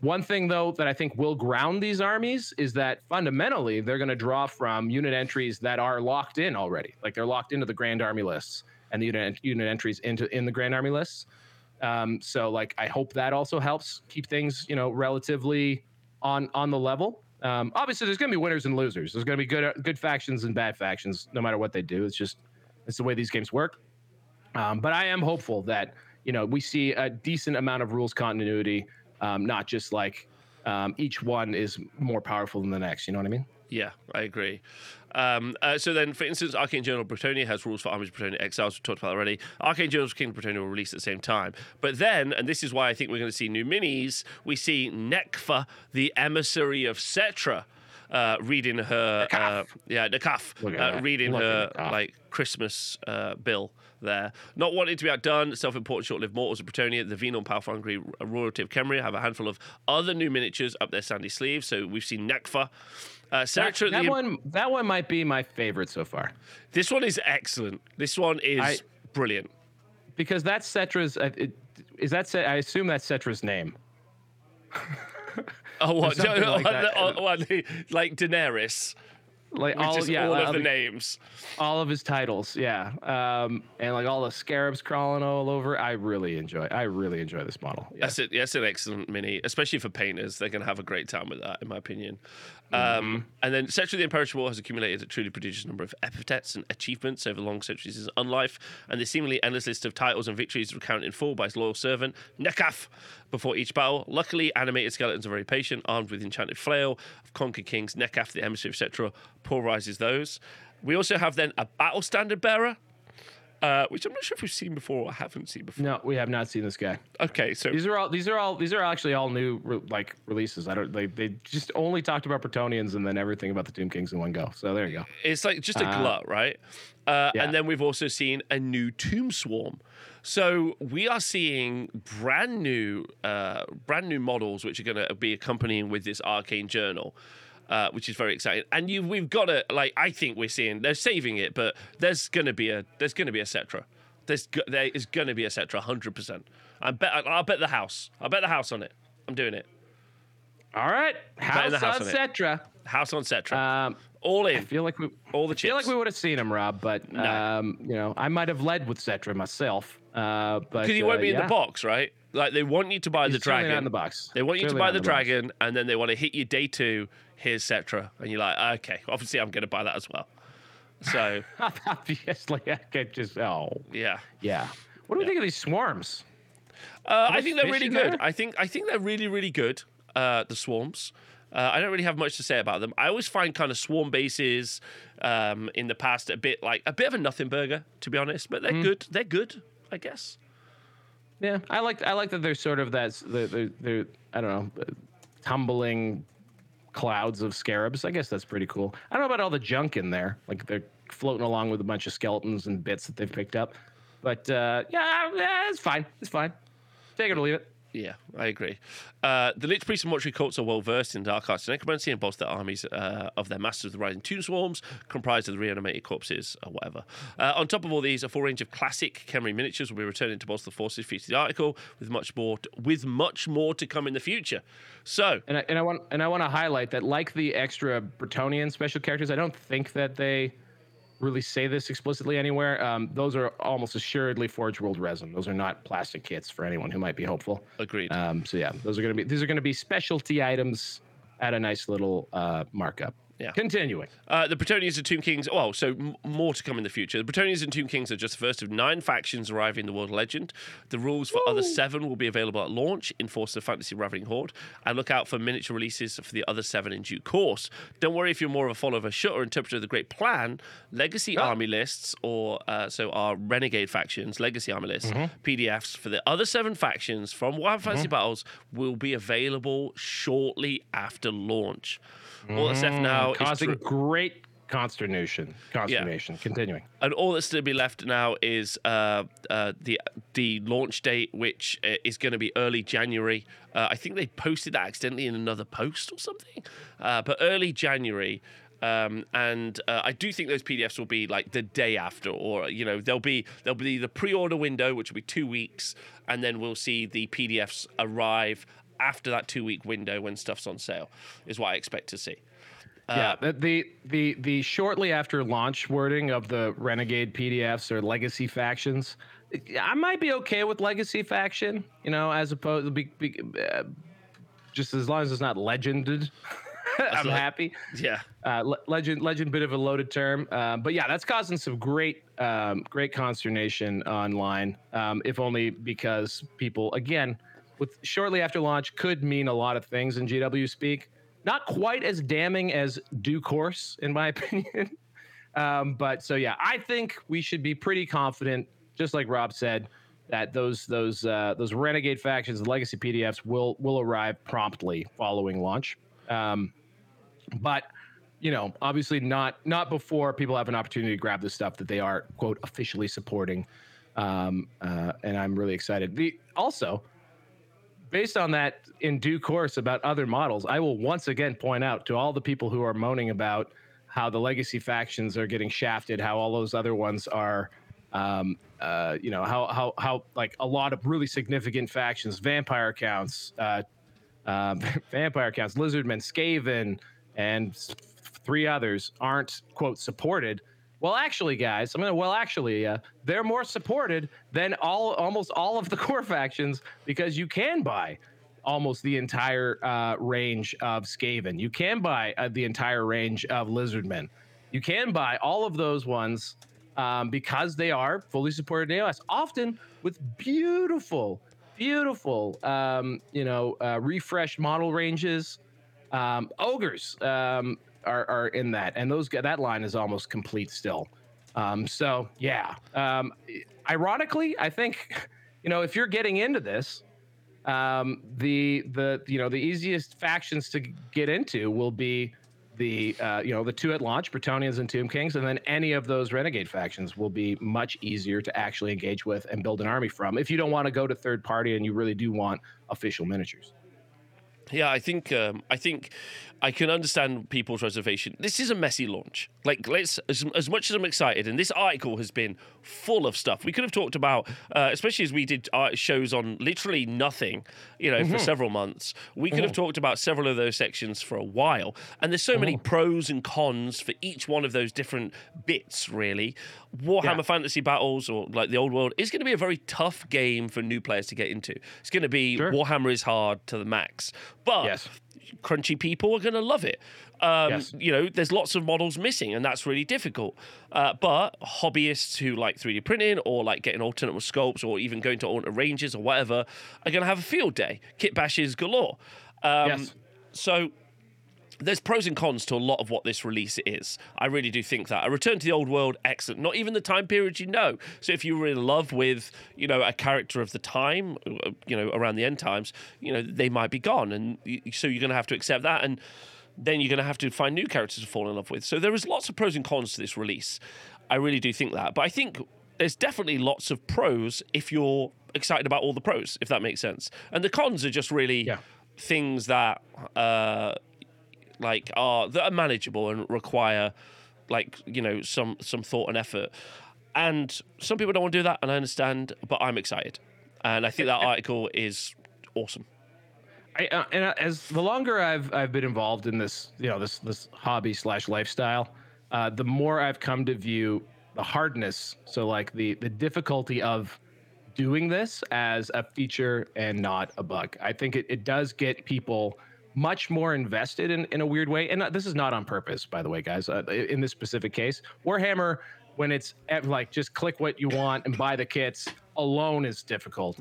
one thing, though, that I think will ground these armies is that fundamentally they're going to draw from unit entries that are locked in already. Like they're locked into the Grand Army lists and the unit, unit entries into in the Grand Army lists. Um, so, like, I hope that also helps keep things, you know, relatively on on the level. Um, obviously, there's going to be winners and losers. There's going to be good good factions and bad factions, no matter what they do. It's just it's the way these games work. Um, but I am hopeful that you know we see a decent amount of rules continuity, um, not just like um, each one is more powerful than the next. You know what I mean? Yeah, I agree. Um, uh, so then, for instance, Arcane Journal of Bretonnia has rules for Armies of Bretonnia Exiles, we talked about already. Arcane Journals of King of Bretonnia will release at the same time. But then, and this is why I think we're going to see new minis, we see Nekaph, the emissary of Settra, uh, reading her, uh, yeah, Look uh, reading Look her like Christmas uh, bill there. Not wanting to be outdone, self-important short-lived mortals of Bretonnia, the powerful hungry royalty of Kemria have a handful of other new miniatures up their sandy sleeves. So we've seen Nekaph. Uh, That, that the- one, that one might be my favorite so far this one is excellent. This one is I- brilliant. because that's Settra's. Uh, it, is that? I assume that's Settra's name. Oh, what? something like what, like Daenerys, Like all, just yeah, all of the the- names. all of his titles, yeah, um, and like all the scarabs crawling all over. I really enjoy. I really enjoy this model. Yeah. That's it. That's an excellent mini, especially for painters. They're going to have a great time with that, in my opinion. Um, and then, the Imperishable has accumulated a truly prodigious number of epithets and achievements over long centuries of his unlife, and the seemingly endless list of titles and victories recounted in full by his loyal servant Nekaph before each battle. Luckily, animated skeletons are very patient, armed with enchanted flail of conquered kings. Nekaph, the emissary Settra, pulverizes those. We also have then a battle standard bearer. Uh, which I'm not sure if we've seen before or haven't seen before. No, we have not seen this guy. Okay, so These are all. These are all. These are actually all new re- like releases. I don't. They they just only talked about Bretonnians and then everything about the Tomb Kings in one go. So there you go. It's like just a Uh, glut, right? Uh, yeah. And then we've also seen a new Tomb Swarm. So we are seeing brand new, uh, brand new models which are going to be accompanying with this Arcane Journal. Uh, which is very exciting, and you, we've got to like. I think we're seeing they're saving it, but there's gonna be a there's gonna be a Settra. There's there is gonna be a Settra, hundred percent. I bet I'll bet the house. I'll bet the house on it. I'm doing it. All right, House house on on. Settra. House on Settra. Um, All I feel like we. All the I feel like we would have seen him, Rob, but No. um, you know, I might have led with Settra myself. Uh, but Because he uh, won't be in the box, right? Like they want you to buy He's the dragon. in the box. They want you to buy the in the box. dragon, and then they want to hit you day two. Here's Settra, and you're like, okay, obviously I'm going to buy that as well. So Obviously, I could just. Oh, yeah, yeah. What do we think of these swarms? Uh, I think they're really good. there? I think I think they're really really good. Uh, the swarms. Uh, I don't really have much to say about them. I always find kind of swarm bases um, in the past a bit like a bit of a nothing burger, to be honest. But they're good. They're good, I guess. Yeah, I like I like that there's sort of that they're, they're, they're I don't know tumbling clouds of scarabs. I guess that's pretty cool. I don't know about all the junk in there, like they're floating along with a bunch of skeletons and bits that they've picked up. But uh, yeah, yeah, it's fine. It's fine. Take it or leave it. Yeah, I agree. Uh, the Lich Priests and Mortuary cults are well versed in dark arts and necromancy and bolster armies uh, of their masters, the Rising Tomb Swarms, comprised of the reanimated corpses or whatever. Uh, on top of all these, a full range of classic Khemri miniatures will be returning to bolster the forces featured in the article, with much more, to, with much more to come in the future. So, And I, and I want and I want to highlight that, like the extra Bretonnian special characters, I don't think that they really say this explicitly anywhere. Um, those are almost assuredly Forge World resin. Those are not plastic kits for anyone who might be hopeful. agreed. Um, so yeah, those are gonna be these are gonna be specialty items at a nice little uh, markup. Yeah. Continuing. Uh, the Bretonnians and Tomb Kings. Well, so m- more to come in the future. The Bretonnians and Tomb Kings are just the first of nine factions arriving in the World of Legend. The rules for other seven will be available at launch in Force of Fantasy Ravening Horde, and look out for miniature releases for the other seven in due course. Don't worry if you're more of a follower of a Shut or interpreter of the Great Plan. Legacy army lists, or uh, so our Renegade factions, Legacy army lists, PDFs for the other seven factions from Wild Fantasy Battles will be available shortly after launch. All that's left now is Causing great consternation. Consternation. Continuing. and all that's to be left now is uh, uh, the the launch date, which uh, is going to be early January. Uh, I think they posted that accidentally in another post or something, uh, but early January. Um, and uh, I do think those PDFs will be like the day after, or you know, there'll be there'll be the pre-order window, which will be two weeks, and then we'll see the PDFs arrive after that two-week window when stuff's on sale. Is what I expect to see. yeah, the, the the the shortly after launch wording of the Renegade PDFs or Legacy factions, I might be okay with Legacy faction, you know, as opposed to be, be uh, just as long as it's not legended. I'm like- happy. Yeah. Uh, le- legend, legend, bit of a loaded term, uh, but yeah, that's causing some great, um, great consternation online. Um, if only because people, again, with shortly after launch, could mean a lot of things in GW speak. Not quite as damning as due course, in my opinion. um, but so yeah, I think we should be pretty confident, just like Rob said, that those those uh, those renegade factions, the legacy PDFs, will will arrive promptly following launch. Um, but you know, obviously not not before people have an opportunity to grab the stuff that they are quote officially supporting. Um, uh, and I'm really excited. The also based on that in due course about other models, I will once again point out to all the people who are moaning about how the legacy factions are getting shafted, how all those other ones are, um, uh, you know, how how how like a lot of really significant factions, vampire counts, uh, uh, vampire counts, lizardmen, Skaven, and three others aren't quote supported. Well, actually, guys, I'm gonna. Well, actually, uh, they're more supported than all, almost all of the core factions because you can buy almost the entire uh, range of Skaven. You can buy uh, the entire range of Lizardmen. You can buy all of those ones um, because they are fully supported in AOS, often with beautiful, beautiful, um, you know, uh, refreshed model ranges. Um, ogres um, are, are in that, and those that line is almost complete still. Um, so yeah, um, ironically, I think you know if you're getting into this, um, the the you know the easiest factions to get into will be the uh, you know the two at launch, Bretonnians and Tomb Kings, and then any of those renegade factions will be much easier to actually engage with and build an army from. If you don't want to go to third party and you really do want official miniatures. Yeah, I think um, I think I can understand people's reservation. This is a messy launch. Like, let's as, as much as I'm excited, and this article has been full of stuff. We could have talked about, uh, especially as we did uh, shows on literally nothing, you know, for several months. We could have talked about several of those sections for a while, and there's so many pros and cons for each one of those different bits. Really, Warhammer Yeah. Fantasy Battles or like the old world is going to be a very tough game for new players to get into. It's going to be Sure. Warhammer is hard to the max. But Yes. Crunchy people are going to love it. Um, Yes. You know, there's lots of models missing, and that's really difficult. Uh, but hobbyists who like 3D printing or like getting alternate sculpts or even going to alternate ranges or whatever are going to have a field day. Kit bashes galore. Um, Yes. So there's pros and cons to a lot of what this release is. I really do think that. A return to the old world, excellent. Not even the time period you know. So if you were in love with, you know, a character of the time, uh, you know, around the end times, you know, they might be gone, and so you're going to have to accept that, and then you're going to have to find new characters to fall in love with. So there is lots of pros and cons to this release. I really do think that, but I think there's definitely lots of pros if you're excited about all the pros, if that makes sense. And the cons are just really Yeah. things that. Uh, like are that are manageable and require like you know some some thought and effort and some people don't want to do that and i understand but i'm excited and i think that article is awesome I, uh, and uh, as the longer I've I've been involved in this, you know, this this hobby slash lifestyle, uh, the more I've come to view the hardness. So like the the difficulty of doing this as a feature and not a bug. I think it, it does get people much more invested in, in a weird way. And uh, this is not on purpose, by the way, guys. Uh, in this specific case, Warhammer, when it's like just click what you want and buy the kits alone is difficult.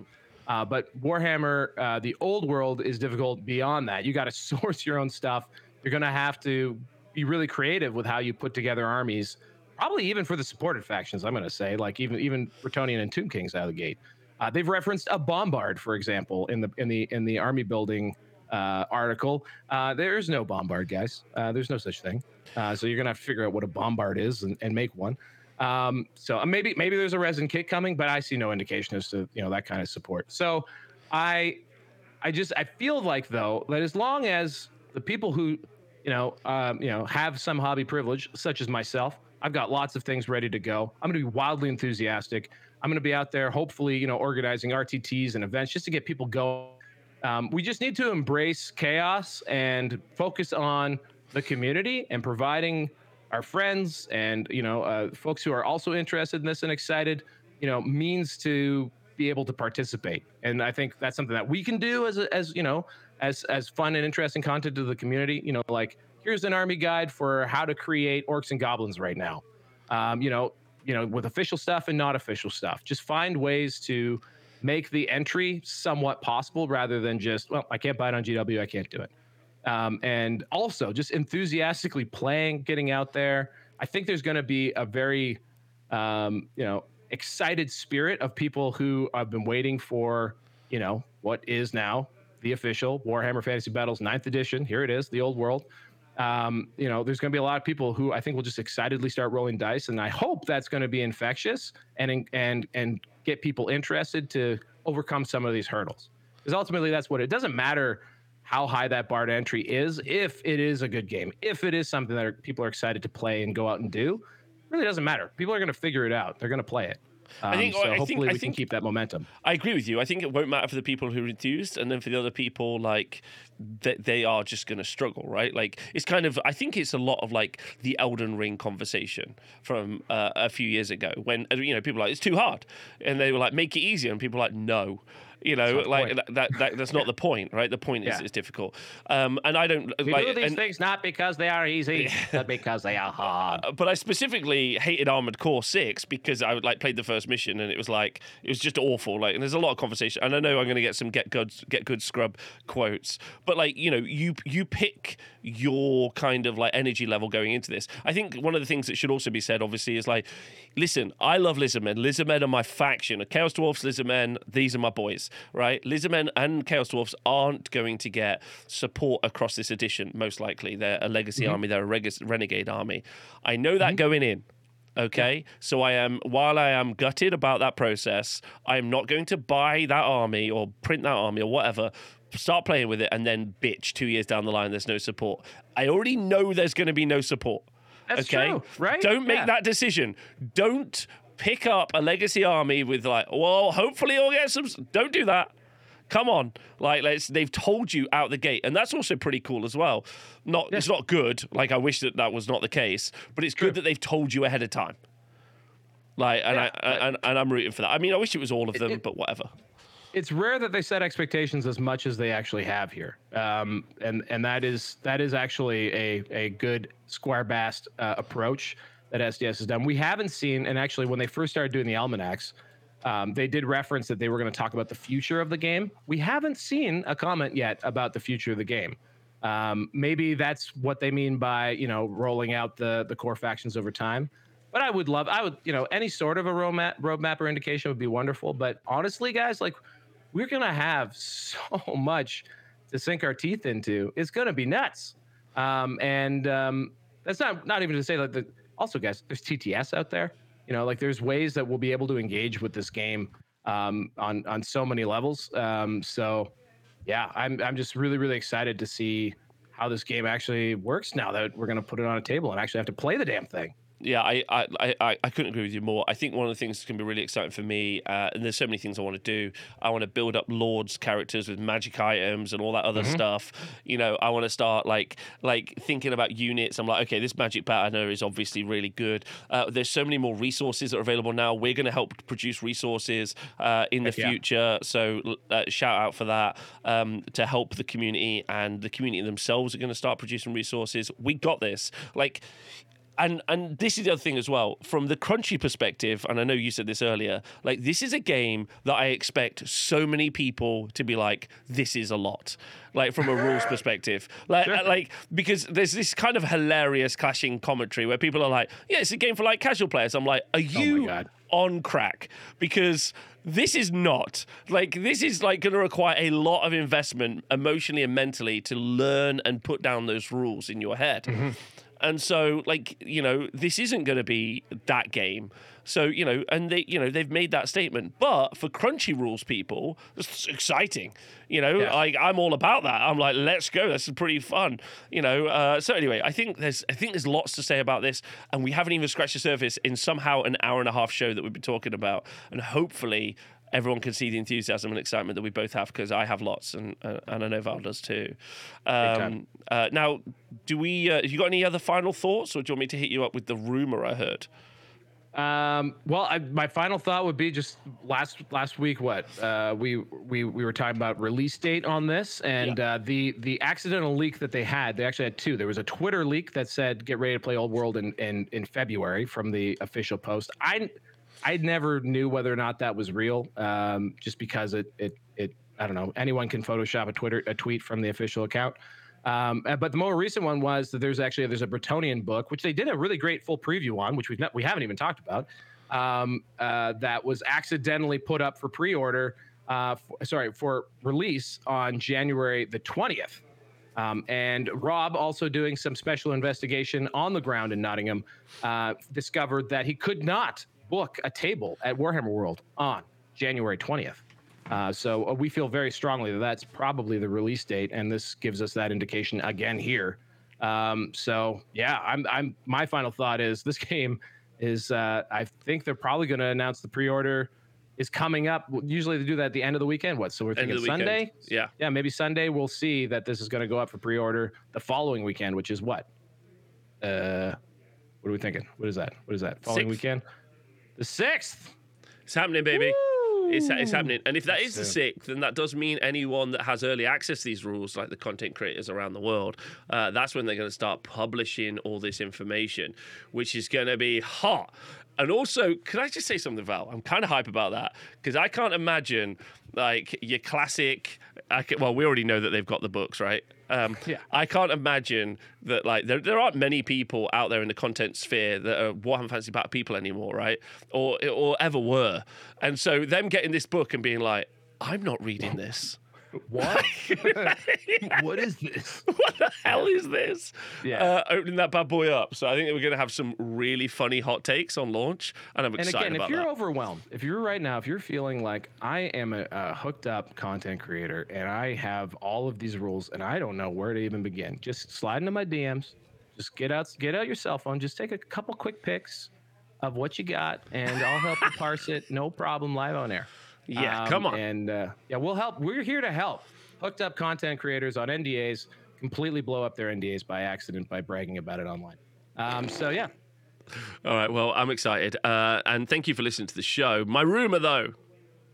Uh, but Warhammer, uh, the old world is difficult beyond that. You got to source your own stuff. You're going to have to be really creative with how you put together armies. Probably even for the supported factions, I'm going to say, like even even Bretonnian and Tomb Kings out of the gate. Uh, they've referenced a bombard, for example, in the in the in the army building uh, article. Uh, there is no bombard, guys. Uh, there's no such thing. Uh, so you're gonna have to figure out what a bombard is and, and make one. Um, so uh, maybe maybe there's a resin kit coming, but I see no indication as to you know that kind of support. So I I just I feel like though that as long as the people who you know um, you know have some hobby privilege, such as myself, I've got lots of things ready to go. I'm going to be wildly enthusiastic. I'm going to be out there, hopefully, you know, organizing RTTs and events just to get people going. Um, we just need to embrace chaos and focus on the community and providing our friends and you know uh, folks who are also interested in this and excited, you know, means to be able to participate. And I think that's something that we can do as as you know as as fun and interesting content to the community. You know, like here's an army guide for how to create orcs and goblins right now. Um, you know, you know, with official stuff and not official stuff. Just find ways to make the entry somewhat possible rather than just well, I can't buy it on GW, I can't do it. Um, and also just enthusiastically playing, getting out there. I think there's going to be a very, um, you know, excited spirit of people who have been waiting for, you know, what is now the official Warhammer Fantasy Battles ninth edition. Here it is, the old world. Um, you know, there's going to be a lot of people who I think will just excitedly start rolling dice, and I hope that's going to be infectious and and and get people interested to overcome some of these hurdles. Because ultimately, that's what it doesn't matter how high that bar to entry is. If it is a good game, if it is something that are, people are excited to play and go out and do, really doesn't matter. People are going to figure it out. They're going to play it. Um, think- so I think- hopefully I we think- can keep that momentum. I agree with you. I think it won't matter for the people who are enthused, and then for the other people, like that they are just going to struggle, right? Like it's kind of. I think it's a lot of like the Elden Ring conversation from uh, a few years ago when you know people like it's too hard, and they were like make it easier, and people were like no. You know, the like that, that, that. That's not the point, right? The point is Yeah. it's difficult. Um, and I don't We like. do these and- things not because they are easy, but because they are hard. but I specifically hated Armored Core Six because I like played the first mission and it was like it was just awful. Like, and there's a lot of conversation, and I know I'm going to get some get good get good scrub quotes, but like you know, you you pick your kind of like energy level going into this. I think one of the things that should also be said, obviously, is like, listen, I love Lizardmen. Lizardmen are my faction. Chaos Dwarfs, Lizardmen, these are my boys, right? Lizardmen and Chaos Dwarfs aren't going to get support across this edition, most likely. They're a legacy mm-hmm. army, they're a reg- renegade army. I know that mm-hmm. going in. Okay, so I am while I am gutted about that process, I am not going to buy that army or print that army or whatever. Start playing with it and then bitch two years down the line. There's no support. I already know there's going to be no support. That's okay, true, right? Don't make Yeah. that decision. Don't pick up a legacy army with like, well, hopefully you'll get some. Don't do that. Come on, like let's. They've told you out the gate, and that's also pretty cool as well. Not, it's not good. Like I wish that that was not the case, but it's good that they've told you ahead of time. Like, and Yeah, I and, and I'm rooting for that. I mean, I wish it was all of them, but whatever. it's rare that they set expectations as much as they actually have here, um, and and that is that is actually a a good square based uh, approach that SDS has done. We haven't seen, and actually, when they first started doing the almanacs, um, they did reference that they were going to talk about the future of the game. We haven't seen a comment yet about the future of the game. Um, maybe that's what they mean by you know rolling out the the core factions over time. But I would love, I would, you know, any sort of a roadmap, roadmap or indication would be wonderful. But honestly, guys, like we're gonna have so much to sink our teeth into. It's gonna be nuts. Um, and um, that's not not even to say like the. Also, guys, there's TTS out there. You know, like there's ways that we'll be able to engage with this game um, on on so many levels. Um, so, yeah, I'm I'm just really really excited to see how this game actually works now that we're gonna put it on a table and actually have to play the damn thing. Yeah, I, I, I, I couldn't agree with you more. I think one of the things that's going to be really exciting for me, uh, and there's so many things I want to do. I want to build up Lord's characters with magic items and all that other stuff. You know, I want to start like like thinking about units. I'm like, okay, this magic banner is obviously really good. Uh, there's so many more resources that are available now. We're going to help produce resources uh, in the yeah. future. So uh, shout out for that um, to help the community, and the community themselves are going to start producing resources. We got this. Like and and this is the other thing as well. From the crunchy perspective and i know you said this earlier like this is a game that i expect so many people to be like this is a lot. Like from a rules perspective. Like like because there's this kind of hilarious clashing commentary where people are like yeah it's a game for like casual players. I'm like are oh you God. on crack? Because this is not. Like this is like going to require a lot of investment emotionally and mentally to learn and put down those rules in your head mm-hmm. And so like you know this isn't going to be that game. So you know and they you know they've made that statement. But for crunchy rules people it's exciting. You know Yeah. like i'm all about that. I'm like let's go. This is pretty fun. You know uh, so anyway i think there's i think there's lots to say about this and we haven't even scratched the surface in somehow an hour and a half show that we've been talking about. And hopefully everyone can see the enthusiasm and excitement that we both have because I have lots and uh, and I know Val does too. Um, uh, now, do we? Uh, have you got any other final thoughts, or do you want me to hit you up with the rumor I heard? Um, well, I, my final thought would be just last last week. What uh, we we we were talking about release date on this, and uh, the the accidental leak that they had. They actually had two. There was a Twitter leak that said "Get ready to play Old World" in in, in February from the official post. I I never knew whether or not that was real, um, just because it it it I don't know. Anyone can Photoshop a Twitter a tweet from the official account. Um, uh, but the more recent one was that there's actually there's a Bretonnian book which they did a really great full preview on, which we've not, we haven't even talked about. Um, uh, that was accidentally put up for pre-order, uh, sorry, for release on January the twentieth. Um, and Rob, also doing some special investigation on the ground in Nottingham, uh, discovered that he could not book a table at Warhammer World on January 20th. Uh, so uh, we feel very strongly that that's probably the release date, and this gives us that indication again here. Um, so yeah, I'm, I'm. My final thought is this game is. Uh, I think they're probably going to announce the pre-order is coming up. Usually they do that at the end of the weekend. What? So we're thinking of the weekend. Sunday. Yeah. Yeah, maybe Sunday we'll see that this is going to go up for pre-order the following weekend, which is what? Uh, what are we thinking? What is that? What is that? Following Sixth. weekend, the sixth. It's happening, baby. It's, it's happening. And if that That's is the soon. sixth, then that does mean anyone that has early access to these rules, like the content creators around the world, uh, that's when they're going to start publishing all this information, which is going to be hot. And also, could I just say something, Val? I'm kind of hype about that because I can't imagine like your classic. I can, well, we already know that they've got the books, right? Um, Yeah. I can't imagine that like there, there aren't many people out there in the content sphere that are Warhammer Fantasy Battle people anymore, right? Or or ever were. And so them getting this book and being like, I'm not reading this. What? what is this? what the hell is this? Yeah. Uh, opening that bad boy up. So I think that we're going to have some really funny hot takes on launch, and I'm And excited again, if you're that. overwhelmed, if you're right now, if you're feeling like I am a, a hooked up content creator and I have all of these rules and I don't know where to even begin, just slide into my DMs. Just get out, get out your cell phone. Just take a couple quick pics of what you got, and I'll help you parse it. No problem, live on air. Yeah, Um, come on. And uh, yeah, we'll help. We're here to help. Hooked up content creators on NDAs completely blow up their NDAs by accident by bragging about it online. Um, so yeah, All right. Well, I'm excited, uh, and thank you for listening to the show. My rumor, though,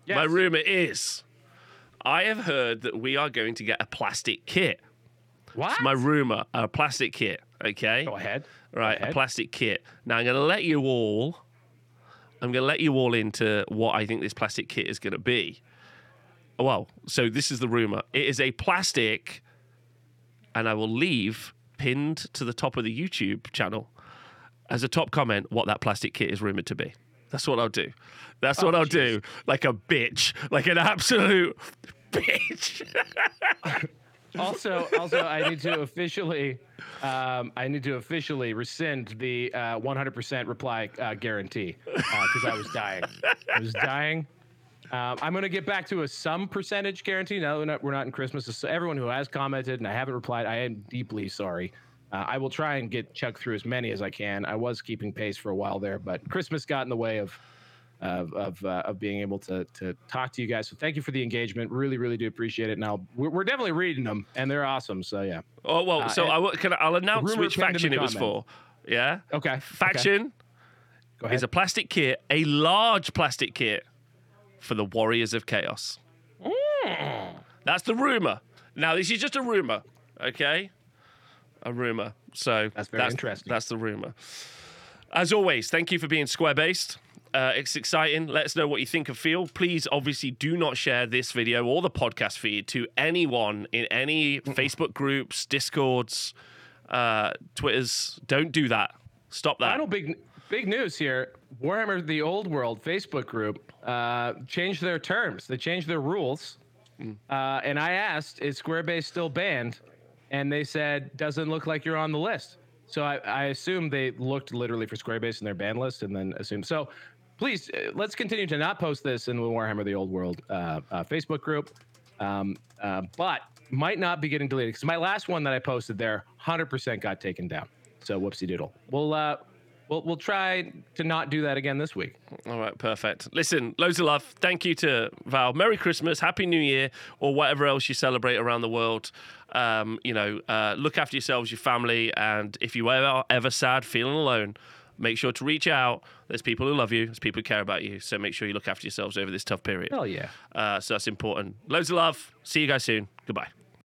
my rumor is I have heard that we are going to get a plastic kit. What? It's my rumor, a plastic kit. Okay. Go ahead. Right, a ahead. plastic kit. Now I'm going to let you all. I'm going to let you all into what I think this plastic kit is going to be. Well, so this is the rumor. It is a plastic, and I will leave pinned to the top of the YouTube channel as a top comment what that plastic kit is rumored to be. That's what I'll do. That's what oh, I'll do. Like a bitch, like an absolute bitch. also, also, I need to officially, um, I need to officially rescind the uh, 100% reply uh, guarantee because I was dying. I was dying. Um, I'm going to get back to a some percentage guarantee. Now that we're not, we're not in Christmas, so everyone who has commented and I haven't replied, I am deeply sorry. Uh, I will try and get chuck through as many as I can. I was keeping pace for a while there, but Christmas got in the way of of of, uh, of being able to to talk to you guys. So thank you for the engagement. Really, really do appreciate it. Now we're, we're definitely reading them, and they're awesome. So yeah. oh well, Uh, so and- I will, can I, I'll announce which faction it was for. Yeah. Okay. okay. Faction Go ahead. is a plastic kit, a large plastic kit for the Warriors of Chaos. That's the rumor. Now, this is just a rumor, okay? A rumor. So That's very interesting. That's the rumor. As always, thank you for being square based. Uh, it's exciting. Let us know what you think and feel. Please, obviously, do not share this video or the podcast feed to anyone in any Facebook groups, Discords, uh, Twitters. Don't do that. Stop that. Final big big news here. Warhammer: The Old World Facebook group uh, changed their terms. They changed their rules. Uh, and I asked, "Is Squarebase still banned?" And they said, "Doesn't look like you're on the list." So I, I assume they looked literally for Squarebase in their ban list, and then assumed. So please, uh, let's continue to not post this in the Warhammer: The Old World uh, uh, Facebook group. Um, uh, but might not be getting deleted because my last one that I posted there, 100% got taken down. So whoopsie doodle. We'll uh, we'll we'll try to not do that again this week. All right, perfect. Listen, loads of love. Thank you to Val. Merry Christmas, Happy New Year, or whatever else you celebrate around the world. Um, you know, uh, look after yourselves, your family, and if you ever ever sad, feeling alone, make sure to reach out. There's people who love you. There's people who care about you. So make sure you look after yourselves over this tough period. Hell yeah. Uh, so that's important. Loads of love. See you guys soon. Goodbye.